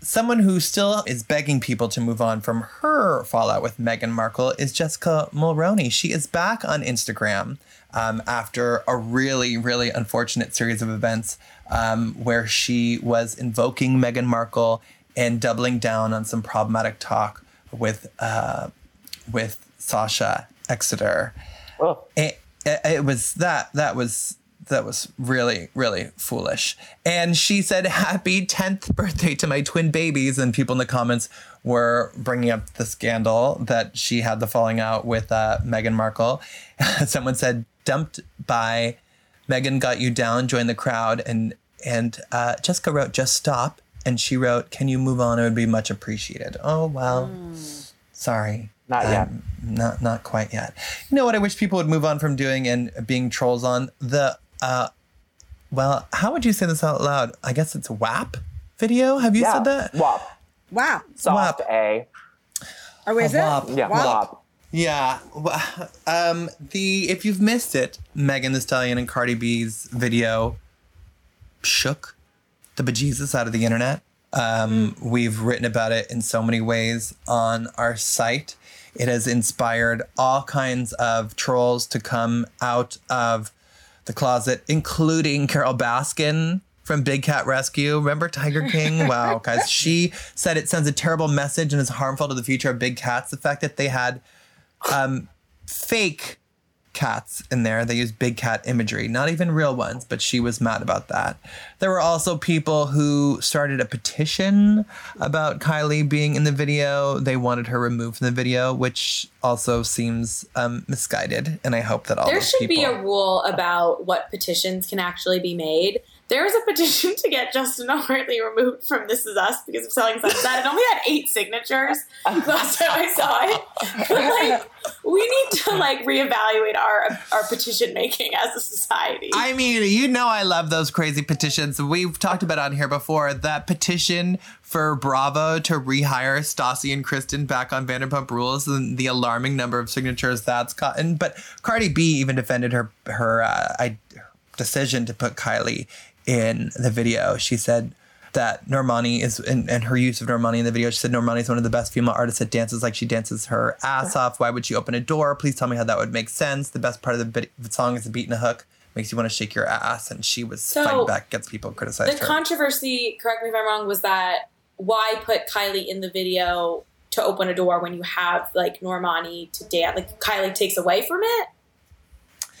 Someone who still is begging people to move on from her fallout with Meghan Markle is Jessica Mulroney. She is back on Instagram um, after a really, really unfortunate series of events um, where she was invoking Meghan Markle and doubling down on some problematic talk with uh, with Sasha Exeter. Oh. It, it, it was that that was that was really, really foolish. And she said, Happy 10th birthday to my twin babies. And people in the comments were bringing up the scandal that she had the falling out with uh, Meghan Markle. <laughs> Someone said, Dumped by Meghan got you down, join the crowd. And, and uh, Jessica wrote, Just stop. And she wrote, Can you move on? It would be much appreciated. Oh, well, sorry. Not yet. Um, not not quite yet. You know what I wish people would move on from doing and being trolls on the uh well, how would you say this out loud? I guess it's WAP video. Have you Yeah. said that? WAP. Wow. Soft WAP. A. Or is it? WAP. Yeah, Wow. WAP. Yeah. Um the if you've missed it, Megan Thee Stallion and Cardi B's video shook the bejesus out of the internet. Um, We've written about it in so many ways on our site. It has inspired all kinds of trolls to come out of the closet, including Carole Baskin from Big Cat Rescue. Remember Tiger King? <laughs> Wow, guys. She said it sends a terrible message and is harmful to the future of big cats. The fact that they had um, fake cats in there. They used big cat imagery, not even real ones, but she was mad about that. There were also people who started a petition about Kylie being in the video. They wanted her removed from the video, which also seems um, misguided. And I hope that all There should be people- a rule about what petitions can actually be made. There was a petition to get Justin <laughs> Hartley removed from This Is Us because of selling Sunset. It only had eight signatures <laughs> last time I saw it. But like, we need to like reevaluate our our petition making as a society. I mean, you know, I love those crazy petitions. We've talked about on here before that petition for Bravo to rehire Stassi and Kristen back on Vanderpump Rules and the alarming number of signatures that's gotten. But Cardi B even defended her her uh, I, decision to put Kylie in the video. She said that Normani is and, and her use of Normani in the video. She said Normani is one of the best female artists that dances like she dances her ass off. Why would she open a door? Please tell me how that would make sense. The best part of the, bit, the song is the beat and a hook. Makes you want to shake your ass. And she was So, fighting back against people who criticized the her. controversy, correct me if I'm wrong, was that why put Kylie in the video to open a door when you have like Normani to dance? Like Kylie takes away from it.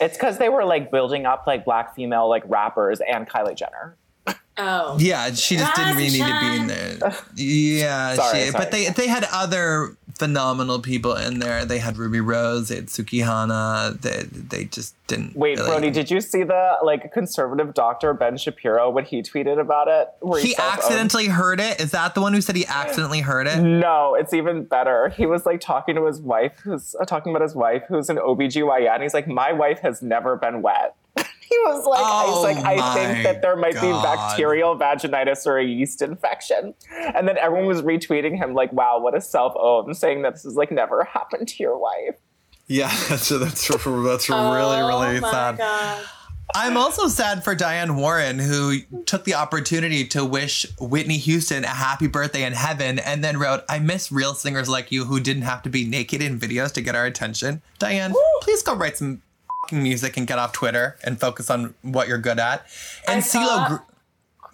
It's because they were like building up like black female like rappers and Kylie Jenner. Oh, Yeah, she just didn't really need to be in there. Yeah, Sorry, she, sorry. but they they had other phenomenal people in there. They had Rubi Rose, they had Sukihana. They they just didn't. Wait, really- Brody, did you see the like conservative doctor Ben Shapiro when he tweeted about it? He self-owned- accidentally heard it. Is that the one who said he accidentally heard it? No, it's even better. He was like talking to his wife, who's uh, talking about his wife, who's an OBGYN. He's like, My wife has never been wet. He was like, I was Oh like, I think oh that there might be bacterial vaginitis or a yeast infection. And then everyone was retweeting him, like, wow, what a self own, saying that this has like never happened to your wife. Yeah, <laughs> that's that's that's really oh really my sad. God. I'm also sad for Diane Warren, who took the opportunity to wish Whitney Houston a happy birthday in heaven and then wrote, I miss real singers like you who didn't have to be naked in videos to get our attention. Diane, please go write some fucking music and get off Twitter and focus on what you're good at. And I CeeLo. saw- Gr-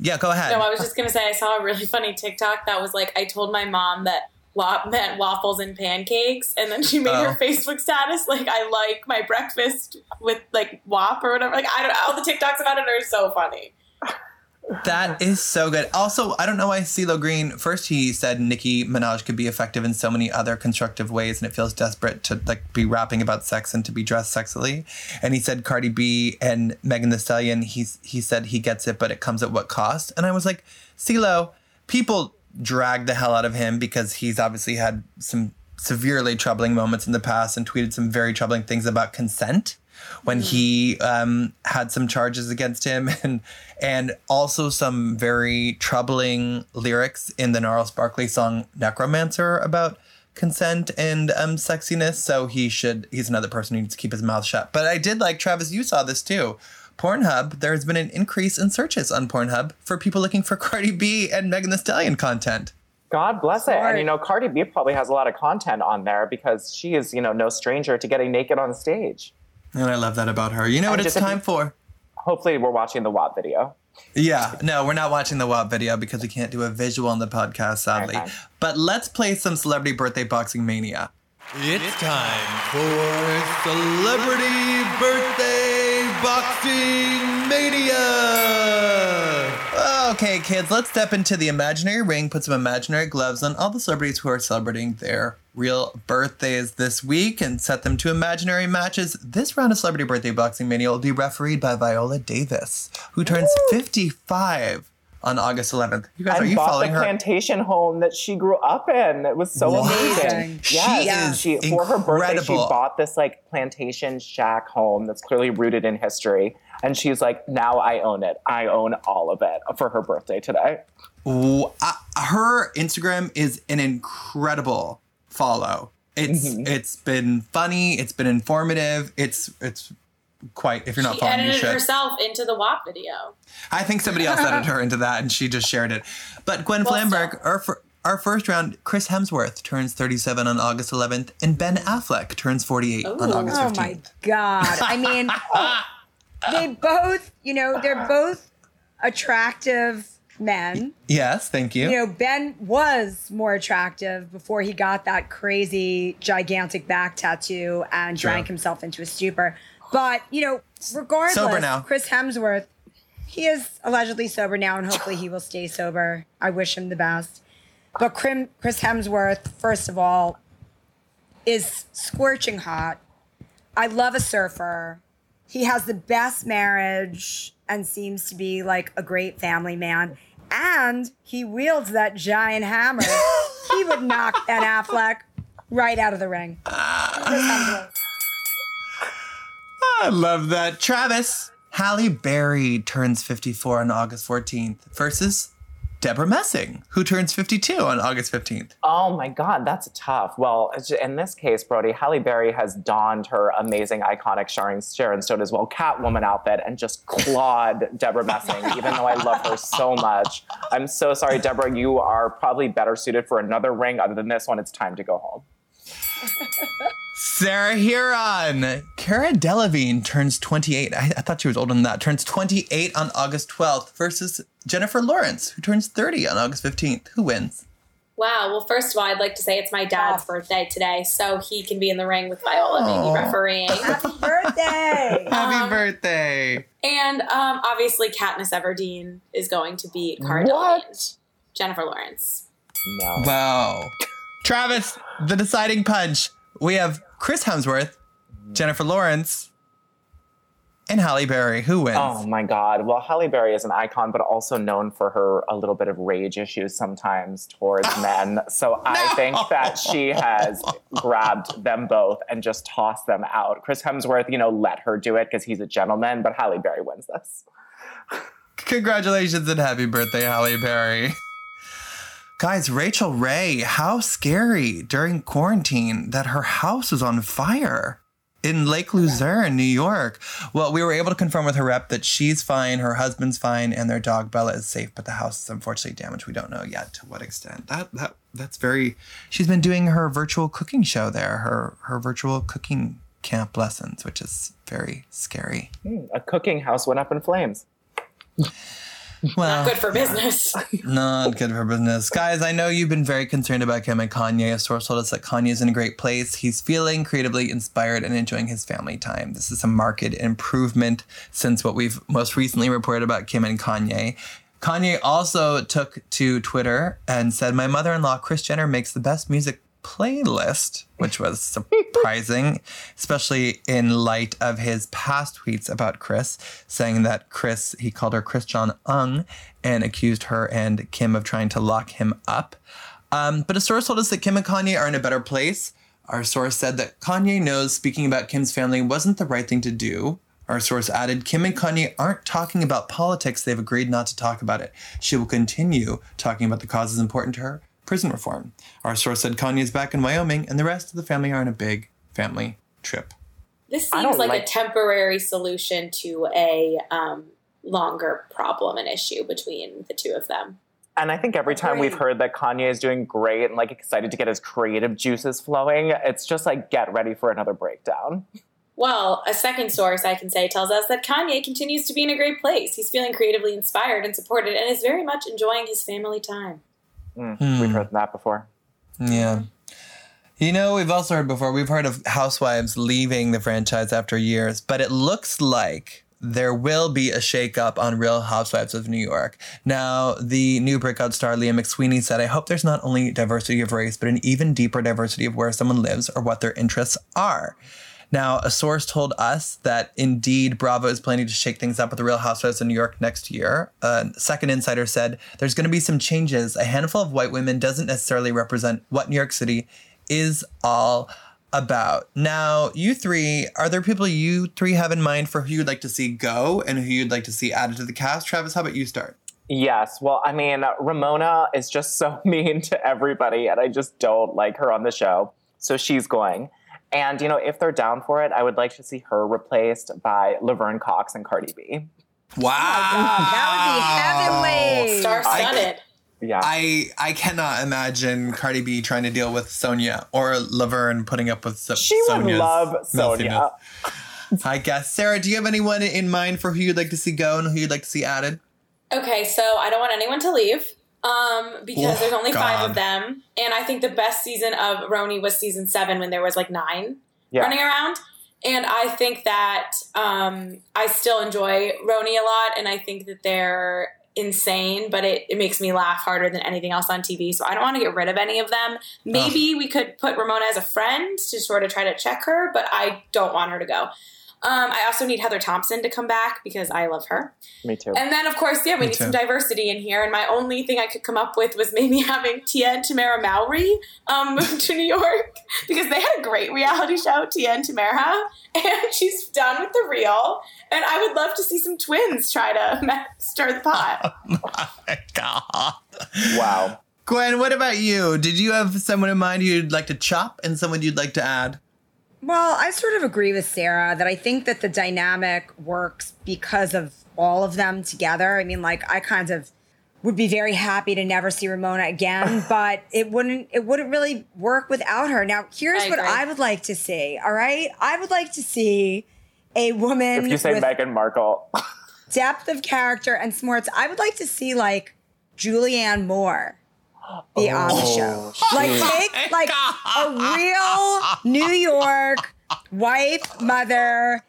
yeah, go ahead. No, I was just gonna say I saw a really funny TikTok that was like I told my mom that WAP meant waffles and pancakes, and then she made Oh. her Facebook status like I like my breakfast with like wop or whatever. Like I don't know, all the TikToks about it are so funny. That is so good. Also, I don't know why CeeLo Green. First, he said Nicki Minaj could be effective in so many other constructive ways, and it feels desperate to like be rapping about sex and to be dressed sexily. And he said Cardi B and Megan Thee Stallion. He's he said he gets it, but it comes at what cost? And I was like, CeeLo, people drag the hell out of him because he's obviously had some severely troubling moments in the past and tweeted some very troubling things about consent when he um, had some charges against him <laughs> and and also some very troubling lyrics in the Gnarls Barkley song Necromancer about consent and um, sexiness. So he should he's another person who needs to keep his mouth shut. But I did like Travis, you saw this too. Pornhub, there has been an increase in searches on Pornhub for people looking for <laughs> Cardi B and Megan Thee Stallion content. God bless it. Smart. And you know, Cardi B probably has a lot of content on there because she is, you know, no stranger to getting naked on stage. And I love that about her. You know what And it's just time for? Hopefully, we're watching the WAP video. Yeah, no, we're not watching the WAP video because we can't do a visual on the podcast, sadly. Okay. But let's play some celebrity birthday boxing mania. It's time for Celebrity Birthday Boxing Mania! Okay, kids, let's step into the imaginary ring, put some imaginary gloves on all the celebrities who are celebrating their real birthdays this week and set them to imaginary matches. This round of Celebrity Birthday Boxing Mania will be refereed by Viola Davis, who turns 55 on August 11th. You guys, I are you following the her? plantation home that she grew up in. It was so What? amazing. She yes, is she for her birthday she bought this like plantation shack home that's clearly rooted in history. And she's like, now I own it. I own all of it for her birthday today. Ooh, uh, her Instagram is an incredible follow. It's Mm-hmm. it's been funny. It's been informative. It's it's quite. If you're not She following, you edited should. herself into the WAP video. I think somebody else edited her <laughs> into that, and she just shared it. But Gwen Well, Flamberg, so- our fir- our first round, Chris Hemsworth turns 37 on August 11th, and Ben Affleck turns 48 on August 15th. Oh my God. I mean, <laughs> oh, they both, you know, they're both attractive men. Yes, thank you. You know, Ben was more attractive before he got that crazy, gigantic back tattoo and True. drank himself into a stupor. But, you know, regardless, Sober now. Chris Hemsworth, he is allegedly sober now, and hopefully he will stay sober. I wish him the best. But Chris Hemsworth, first of all, is scorching hot. I love a surfer. He has the best marriage and seems to be like a great family man. And he wields that giant hammer. <laughs> he would knock Ben Affleck right out of the ring. Chris Hemsworth. I love that. Travis, Halle Berry turns 54 on August 14th versus Debra Messing, who turns 52 on August 15th. Oh my God, that's tough. Well, in this case, Brody, Halle Berry has donned her amazing, iconic Sharon, Sharon Stone as well Catwoman outfit and just clawed <laughs> Debra Messing, even though I love her so much. I'm so sorry, Debra. You are probably better suited for another ring. Other than this one, it's time to go home. <laughs> Sarah Hearon. Cara Delevingne turns 28. I, I thought she was older than that. Turns 28 on August 12th versus Jennifer Lawrence, who turns 30 on August 15th. Who wins? Wow. Well, first of all, I'd like to say it's my dad's birthday today, so he can be in the ring with Viola, maybe refereeing. <laughs> Happy birthday! <laughs> Happy Um, birthday. And um, obviously, Katniss Everdeen is going to beat Cara What? Delevingne. Jennifer Lawrence. No. Wow. Travis, the deciding punch. We have Chris Hemsworth, Jennifer Lawrence, and Halle Berry. Who wins? Oh my God. Well, Halle Berry is an icon, but also known for her a little bit of rage issues sometimes towards <laughs> men. So I think that she has grabbed them both and just tossed them out. Chris Hemsworth, you know, let her do it because he's a gentleman, but Halle Berry wins this. Congratulations and happy birthday, Halle Berry. Guys, Rachael Ray, how scary during quarantine that her house was on fire in Lake Luzerne, New York. Well, we were able to confirm with her rep that she's fine, her husband's fine, and their dog Bella is safe, but the house is unfortunately damaged. We don't know yet to what extent. That that that's very she's been doing her virtual cooking show there, her her virtual cooking camp lessons, which is very scary. Hmm, a cooking house went up in flames. Well, Good for business. <laughs> Not good for business. Guys, I know you've been very concerned about Kim and Kanye. A source told us that Kanye is in a great place. He's feeling creatively inspired and enjoying his family time. This is a marked improvement since what we've most recently reported about Kim and Kanye. Kanye also took to Twitter and said, My mother in law, Kris Jenner, makes the best music playlist, which was <laughs> surprising, especially in light of his past tweets about Kris, saying that Kris, he called her Chris John Ung and accused her and Kim of trying to lock him up. Um, but a source told us that Kim and Kanye are in a better place. Our source said that Kanye knows speaking about Kim's family wasn't the right thing to do. Our source added, Kim and Kanye aren't talking about politics. They've agreed not to talk about it. She will continue talking about the causes important to her, prison reform. Our source said Kanye is back in Wyoming and the rest of the family are on a big family trip. This seems like, like- a temporary solution to a um, longer problem and issue between the two of them. And I think every time we've heard that Kanye is doing great and like excited to get his creative juices flowing, it's just like get ready for another breakdown. <laughs> Well, a second source I can say tells us that Kanye continues to be in a great place. He's feeling creatively inspired and supported and is very much enjoying his family time. Mm, Hmm. We've heard that before. Yeah. You know, we've also heard before, we've heard of housewives leaving the franchise after years, but it looks like there will be a shakeup on Real Housewives of New York. Now, the new breakout star Leah McSweeney said, I hope there's not only diversity of race, but an even deeper diversity of where someone lives or what their interests are. Now, a source told us that indeed Bravo is planning to shake things up with the Real Housewives of New York next year. A second insider said there's going to be some changes. A handful of white women doesn't necessarily represent what New York City is all about. Now, you three, are there people you three have in mind for who you'd like to see go and who you'd like to see added to the cast? Travis, how about you start? Yes. Well, I mean, Ramona is just so <laughs> mean to everybody, and I just don't like her on the show. So she's going. And, you know, if they're down for it, I would like to see her replaced by Laverne Cox and Cardi B. Wow. Oh that would be heavenly. Star studded. Yeah. I I cannot imagine Cardi B trying to deal with Sonja or Laverne putting up with so- she would love Sonja. I guess. Sarah, do you have anyone in mind for who you'd like to see go and who you'd like to see added? Okay, so I don't want anyone to leave um, because Oh, there's only five of them, and I think the best season of RHONY was season seven when there was like nine Yeah. running around. And I think that um, I still enjoy RHONY a lot, and I think that they're insane, but it, it makes me laugh harder than anything else on TV. So I don't want to get rid of any of them. Maybe we could put Ramona as a friend to sort of try to check her, but I don't want her to go. Um, I also need Heather Thomson to come back because I love her. Me too. And then, of course, yeah, we Me need too. some diversity in here. And my only thing I could come up with was maybe <laughs> having Tia and Tamara Mowry um, <laughs> move to New York because they had a great reality show, Tia and Tamara, <laughs> and she's done with the real. And I would love to see some twins try to stir the pot. Oh my God. wow. Gwen, what about you? Did you have someone in mind you'd like to chop and someone you'd like to add? Well, I sort of agree with Sarah that I think that the dynamic works because of all of them together. I mean, like I kind of would be very happy to never see Ramona again, <laughs> but it wouldn't it wouldn't really work without her. Now, here's I what. I would like to see. All right, I would like to see a woman If you say with Meghan Markle, <laughs> depth of character and smarts. I would like to see like Julianne Moore be on the oh, show. Like take <laughs> like a real New York wife, mother,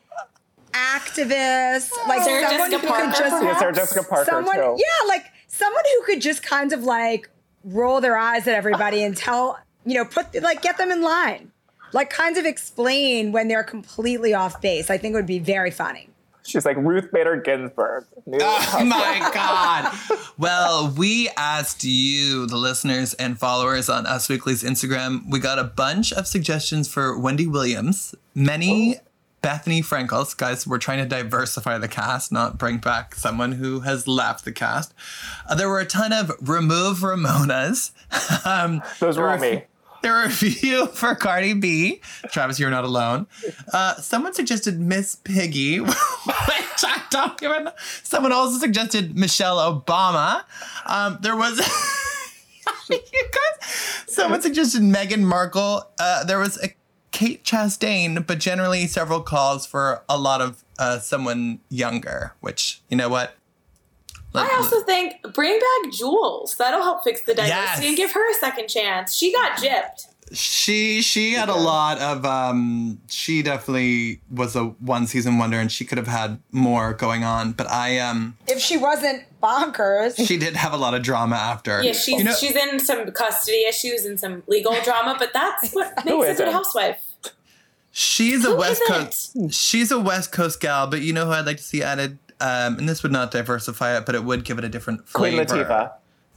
activist, like Sarah someone Jessica who could just yes, perhaps? Sarah Jessica Parker someone, too. yeah, like someone who could just kind of like roll their eyes at everybody and tell, you know, put like get them in line. Like kind of explain when they're completely off base. I think it would be very funny. She's like Ruth Bader Ginsburg. Oh my <laughs> God. well, we asked you, the listeners and followers on Us Weekly's Instagram, we got a bunch of suggestions for Wendy Williams, many Bethany Frankels. Guys, we're trying to diversify the cast, not bring back someone who has left the cast. Uh, there were a ton of remove Ramonas. <laughs> um, Those were were all me. There were a for Cardi B. Travis, you're not alone. Uh, someone suggested Miss Piggy, which I don't even. Someone also suggested Michelle Obama. Um, there was. <laughs> you guys. Someone suggested Meghan Markle. Uh, there was a Kate Chastain, but generally several calls for a lot of uh, someone younger, which, you know what? Let- I also think bring back Jules. That'll help fix the diversity Yes. and give her a second chance. She got gypped. She she had a lot of um she definitely was a one season wonder and she could have had more going on but I um If she wasn't bonkers, she did have a lot of drama after. Yeah, she's You know- she's in some custody issues and some legal drama, but that's <laughs> what makes a good housewife. she's a West isn't? Coast she's a West Coast gal, but you know who I'd like to see added um and this would not diversify it, but it would give it a different flavor. Queen flavor. Latifah.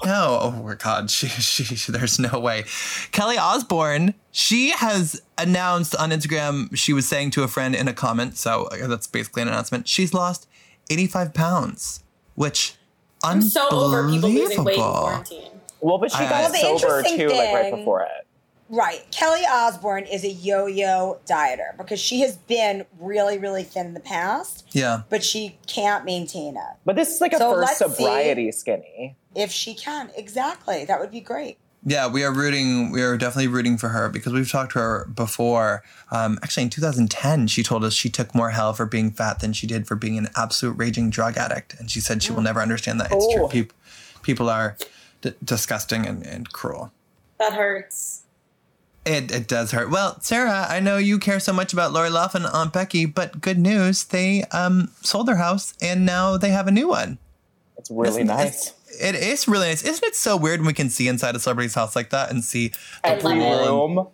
No, oh my God, <laughs> she, she, she, there's no way. Kelly Osbourne, she has announced on Instagram, she was saying to a friend in a comment, so uh, that's basically an announcement, she's lost 85 pounds, which I'm so over people losing weight in quarantine. Well, but she I- got Well, the sober interesting too, like right thing- before it. Right. Kelly Osbourne is a yo yo dieter because she has been really, really thin in the past, Yeah. but she can't maintain it. But this is like a So first sobriety skinny. If she can, exactly. That would be great. Yeah, we are rooting. We are definitely rooting for her because we've talked to her before. Um, actually, in 2010, she told us she took more hell for being fat than she did for being an absolute raging drug addict, and she said she will never understand that. It's true. People, people are d- disgusting and, and cruel. That hurts. It, it does hurt. Well, Sarah, I know you care so much about Lori Loughlin and Aunt Becky, but good news, they um sold their house and now they have a new one. It's really Isn't- nice. It is really nice. Isn't it so weird when we can see inside a celebrity's house like that and see the Every room.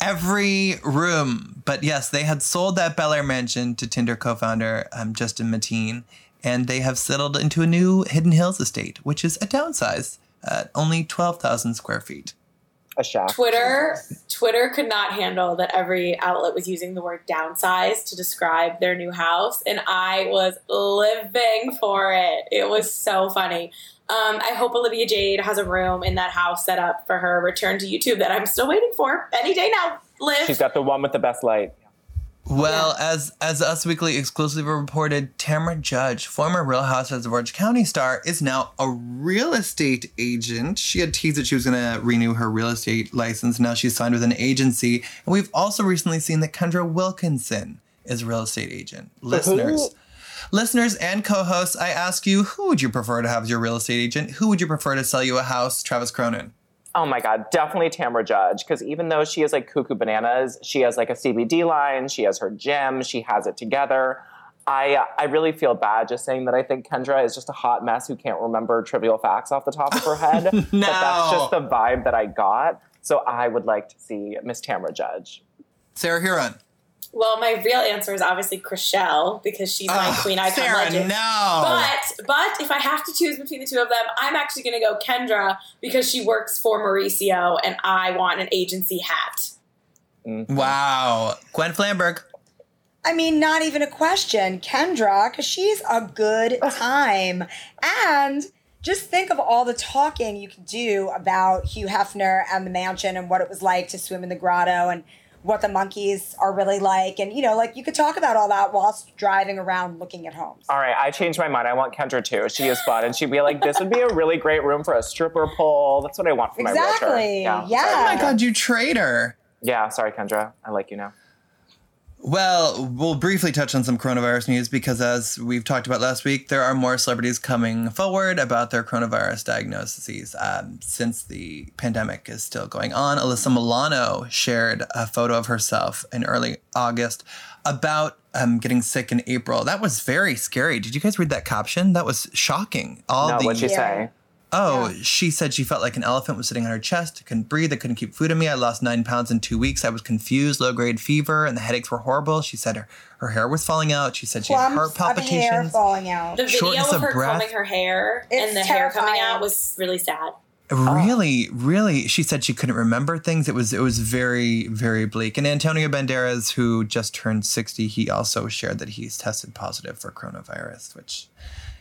every room. But yes, they had sold that Bel Air mansion to Tinder co-founder um, Justin Mateen, and they have settled into a new Hidden Hills estate, which is a downsize at only twelve thousand square feet. A shack. Twitter Twitter could not handle that every outlet was using the word downsize to describe their new house and I was living for it. It was so funny. Um, I hope Olivia Jade has a room in that house set up for her return to YouTube that I'm still waiting for any day now. Liv. She's got the one with the best light. Well, as as Us Weekly exclusively reported, Tamra Judge, former Real Housewives of Orange County star, is now a real estate agent. She had teased that she was going to renew her real estate license. Now she's signed with an agency, and we've also recently seen that Kendra Wilkinson is a real estate agent. Listeners. Listeners and co-hosts, I ask you, who would you prefer to have as your real estate agent? Who would you prefer to sell you a house? Travis Cronin. Oh my God, definitely Tamra Judge. Because even though she is like cuckoo bananas, she has like a CBD line, she has her gym, she has it together. I, I really feel bad just saying that I think Kendra is just a hot mess who can't remember trivial facts off the top of her head. <laughs> But that's just the vibe that I got. So I would like to see Miss Tamra Judge. Sarah Hearon. Well, my real answer is obviously Chrishell because she's my Ugh, queen icon Sarah, legend. no. But but if I have to choose between the two of them, I'm actually going to go Kendra because she works for Mauricio and I want an agency hat. Mm-hmm. Wow. Gwen Flamberg. I mean, not even a question. Kendra, because she's a good time. and just think of all the talking you could do about Hugh Hefner and the mansion and what it was like to swim in the grotto and what the monkeys are really like. And, you know, like you could talk about all that whilst driving around looking at homes. All right, I changed my mind. I want Kendra too. She is fun, and she'd be like, "This would be a really great room for a stripper pole." That's what I want for my realtor. Exactly, Yeah. yeah. Oh my God, you traitor. Yeah. Sorry, Kendra. I like you now. Well, we'll briefly touch on some coronavirus news because, as we've talked about last week, there are more celebrities coming forward about their coronavirus diagnoses um, since the pandemic is still going on. Alyssa Milano shared a photo of herself in early August about um, getting sick in April. That was very scary. Did you guys read that caption? That was shocking. All No, the what'd she Yeah. say? Oh, Yeah. she said she felt like an elephant was sitting on her chest. couldn't breathe. I couldn't keep food in me. I lost nine pounds in two weeks. I was confused, low grade fever, and the headaches were horrible. She said her, her hair was falling out. She said she had heart Clumps of hair palpitations. falling out. The video Shortness of of her breath. combing her hair It's and the hair coming out was really sad. Really, really, she said she couldn't remember things. It was it was very very bleak. And Antonio Banderas, who just turned sixty, he also shared that he's tested positive for coronavirus, which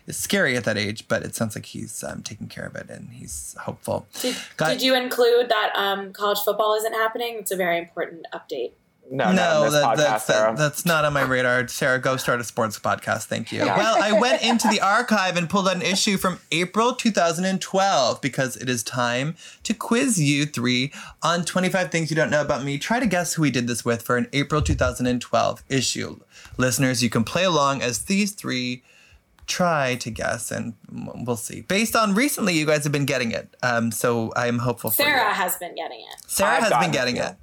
is scary at that age. But it sounds like he's um, taking care of it and he's hopeful. Did, Got- did you include that um, college football isn't happening? It's a very important update. No, no, No, that, podcast, that's, that, that's not on my radar. Sarah, go start a sports podcast. Thank you. Yeah. Well, I went into the <laughs> archive and pulled out an issue from April 2012 because it is time to quiz you three on 25 things you don't know about me. Try to guess who we did this with for an April 2012 issue. Listeners, you can play along as these three try to guess and we'll see. Based on recently, you guys have been getting it. Um, so I am hopeful for Sarah has been getting it. Sarah I've has been getting it, it.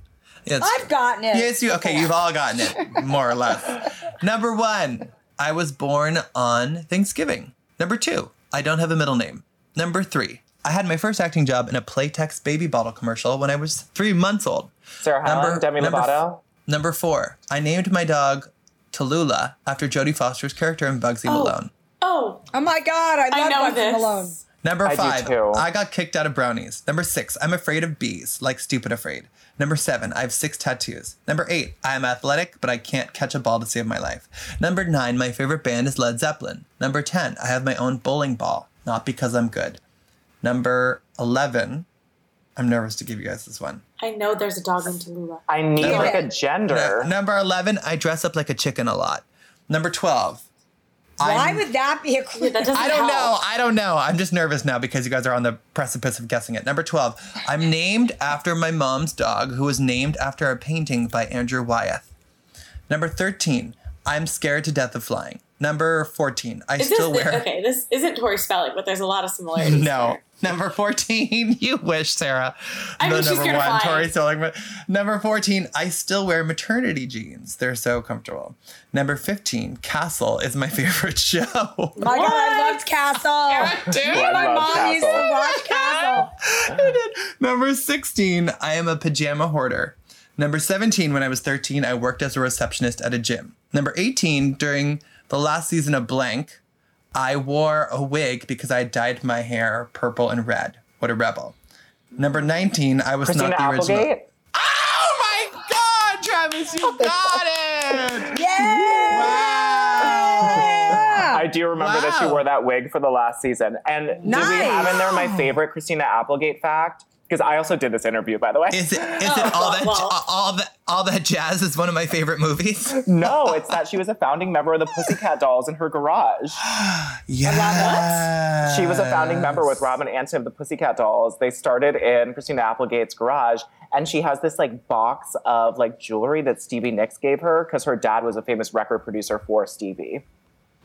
Yes. I've gotten it. Yes, you okay, you've all gotten it, <laughs> more or less. Number one, I was born on Thanksgiving. Number two, I don't have a middle name. Number three, I had my first acting job in a Playtex baby bottle commercial when I was three months old. Sarah Helen, Demi number, Lovato. number four, I named my dog Tallulah after Jodie Foster's character in Bugsy Malone. Oh, Oh my God, I I love know Bugsy this. Malone. Number I five, too. I got kicked out of brownies. Number six, I'm afraid of bees, like stupid afraid. Number seven, I have six tattoos. Number eight, I am athletic, but I can't catch a ball to save my life. Number nine, my favorite band is Led Zeppelin. Number 10, I have my own bowling ball, not because I'm good. Number 11, I'm nervous to give you guys this one. I know there's a dog in Tallulah. I need Number- like a gender. No- number 11, I dress up like a chicken a lot. Number 12, Why I'm- would that be a clue? <laughs> That doesn't I don't help. know. I don't know. I'm just nervous now because you guys are on the precipice of guessing it. Number 12. I'm named after my mom's dog, who was named after a painting by Andrew Wyeth. Number 13. I'm scared to death of flying. Number 14. I Is still this wear. okay? This isn't Tori Spelling, but there's a lot of similarities. No. there. Number 14, <laughs> you wish, Sarah. I mean, the she's number gonna one. Tori Spelling. But number 14, I still wear maternity jeans. They're so comfortable. Number 15, Castle is my <laughs> favorite show. My God, I loved Castle. I My love mom used to watch Castle. <laughs> Number 16, I am a pajama hoarder. Number 17, when I was 13, I worked as a receptionist at a gym. Number 18, during the last season of Blank, I wore a wig because I dyed my hair purple and red. What a rebel. Number 19, I was Christina not the original. Applegate. Oh my God, Travis, you got it! Yeah. Wow! I do remember that she wore that wig for the last season. And did we have in there my favorite Christina Applegate fact? Because I also did this interview, by the way. Is it, is Oh, it all that well. all that all that jazz is one of my favorite movies? <laughs> no, it's that she was a founding member of the Pussycat Dolls in her garage. <gasps> Yeah. She was a founding member with Robin Antin of the Pussycat Dolls. They started in Christina Applegate's garage, and she has this like box of like jewelry that Stevie Nicks gave her because her dad was a famous record producer for Stevie.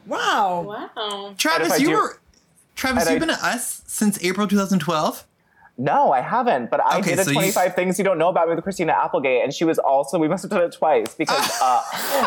Wow. Wow. Travis, you do- were Travis, you've I- been at us since April 2012. No, I haven't, but I Okay, did a so you- 25 things you don't know about me with Christina Applegate, and she was also, we must have done it twice because <laughs> uh,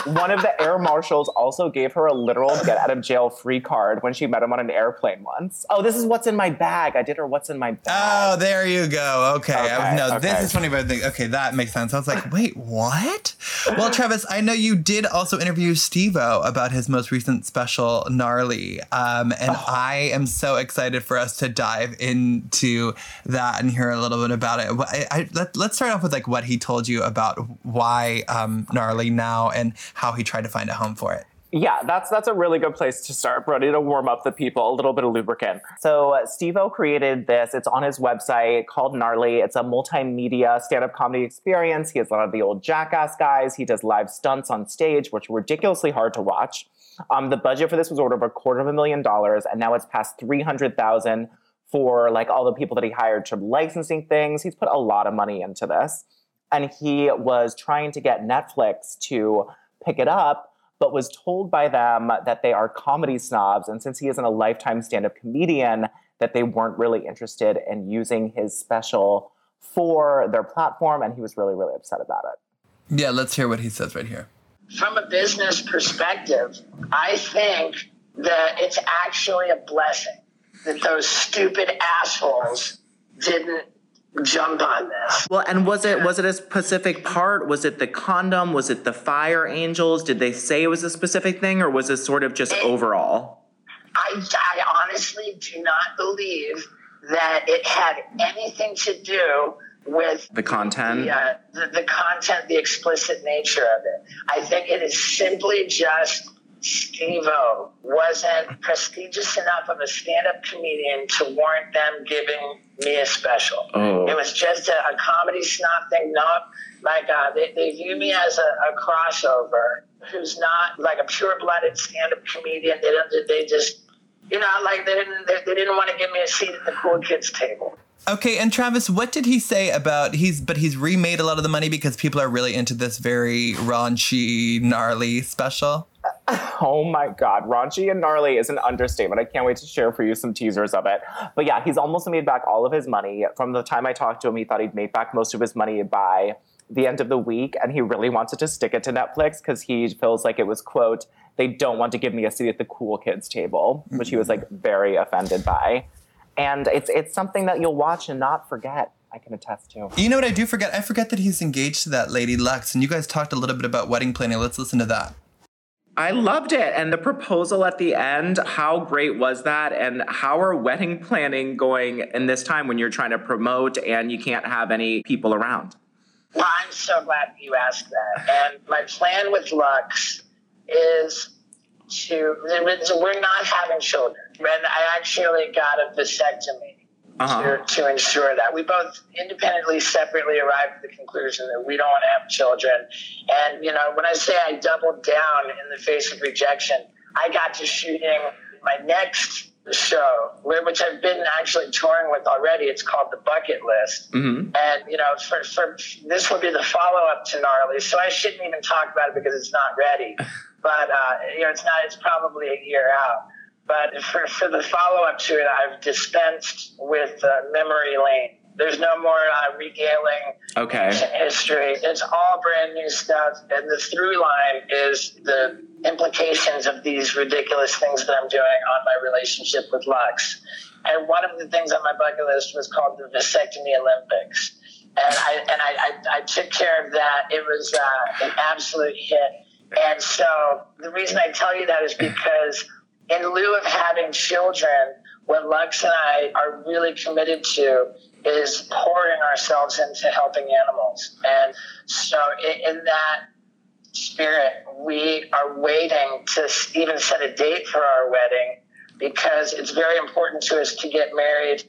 one of the air marshals also gave her a literal get out of jail free card when she met him on an airplane once. Oh, this is what's in my bag. I did her what's in my bag. Oh, there you go. Okay. I, Okay, no, this is funny, but I think, okay, that makes sense. I was like, wait, what? Well, Travis, I know you did also interview Steve-O about his most recent special, Gnarly. Um, and Oh. I am so excited for us to dive into that and hear a little bit about it. I, I, let, let's start off with like what he told you about why um, Gnarly now and how he tried to find a home for it. Yeah, that's that's a really good place to start, Brody, to warm up the people, a little bit of lubricant. So uh, Steve-O created this. It's on his website called Gnarly. It's a multimedia stand-up comedy experience. He has a lot of the old Jackass guys. He does live stunts on stage, which are ridiculously hard to watch. Um, the budget for this was ordered of a quarter of a million dollars, and now it's past three hundred thousand for like all the people that he hired to licensing things. He's put a lot of money into this, and he was trying to get Netflix to pick it up but was told by them that they are comedy snobs. And since he isn't a lifetime stand up comedian, that they weren't really interested in using his special for their platform. And he was really, really upset about it. Yeah, let's hear what he says right here. from a business perspective, I think that it's actually a blessing that those stupid assholes didn't jump on this. Well, and was it was it a specific part? Was it the condom? Was it the fire angels? Did they say it was a specific thing, or was it sort of just overall? I, I honestly do not believe that it had anything to do with The content. the, uh, the, the content, the explicit nature of it. I think it is simply just Steve-O wasn't prestigious enough of a stand-up comedian to warrant them giving me a special. Oh. It was just a, a comedy snob thing. Not like they, they view me as a, a crossover who's not like a pure-blooded stand-up comedian. They don't. They just, you know, like they didn't. They, they didn't want to give me a seat at the cool kids table. Okay, and Travis, what did he say about he's but he's remade a lot of the money because people are really into this very raunchy, gnarly special. Oh my God. Raunchy and gnarly is an understatement. I can't wait to share for you some teasers of it. But yeah, he's almost made back all of his money. From the time I talked to him, he thought he'd made back most of his money by the end of the week. And he really wanted to stick it to Netflix because he feels like it was, quote, they don't want to give me a seat at the cool kids table, which he was like mm-hmm. very offended by. And it's it's something that you'll watch and not forget. I can attest to. You know what I do forget? I forget that he's engaged to that lady Lux, and you guys talked a little bit about wedding planning. Let's listen to that. I loved it. And the proposal at the end, how great was that? And how are wedding planning going in this time when you're trying to promote and you can't have any people around? Well, I'm so glad you asked that. And my plan with Lux is to, we're not having children. And I actually got a vasectomy Uh-huh. to, to ensure that. We both independently, separately arrived at the conclusion that we don't want to have children. And, you know, when I say I doubled down in the face of rejection, I got to shooting my next show, which I've been actually touring with already. It's called The Bucket List. Mm-hmm. And, you know, for, for this will be the follow up to Gnarly. So I shouldn't even talk about it because it's not ready. <laughs> But, uh, you know, it's not, it's probably a year out. But for, for the follow up to it, I've dispensed with uh, Memory Lane. There's no more uh, regaling Okay. history. It's all brand new stuff. And the through line is the implications of these ridiculous things that I'm doing on my relationship with Lux. And one of the things on my bucket list was called the Vasectomy Olympics. And I, and I, I, I took care of that. It was uh, an absolute hit. And so the reason I tell you that is <clears throat> because in lieu of having children, what Lux and I are really committed to is pouring ourselves into helping animals. And so, in, in that spirit, we are waiting to even set a date for our wedding because it's very important to us to get married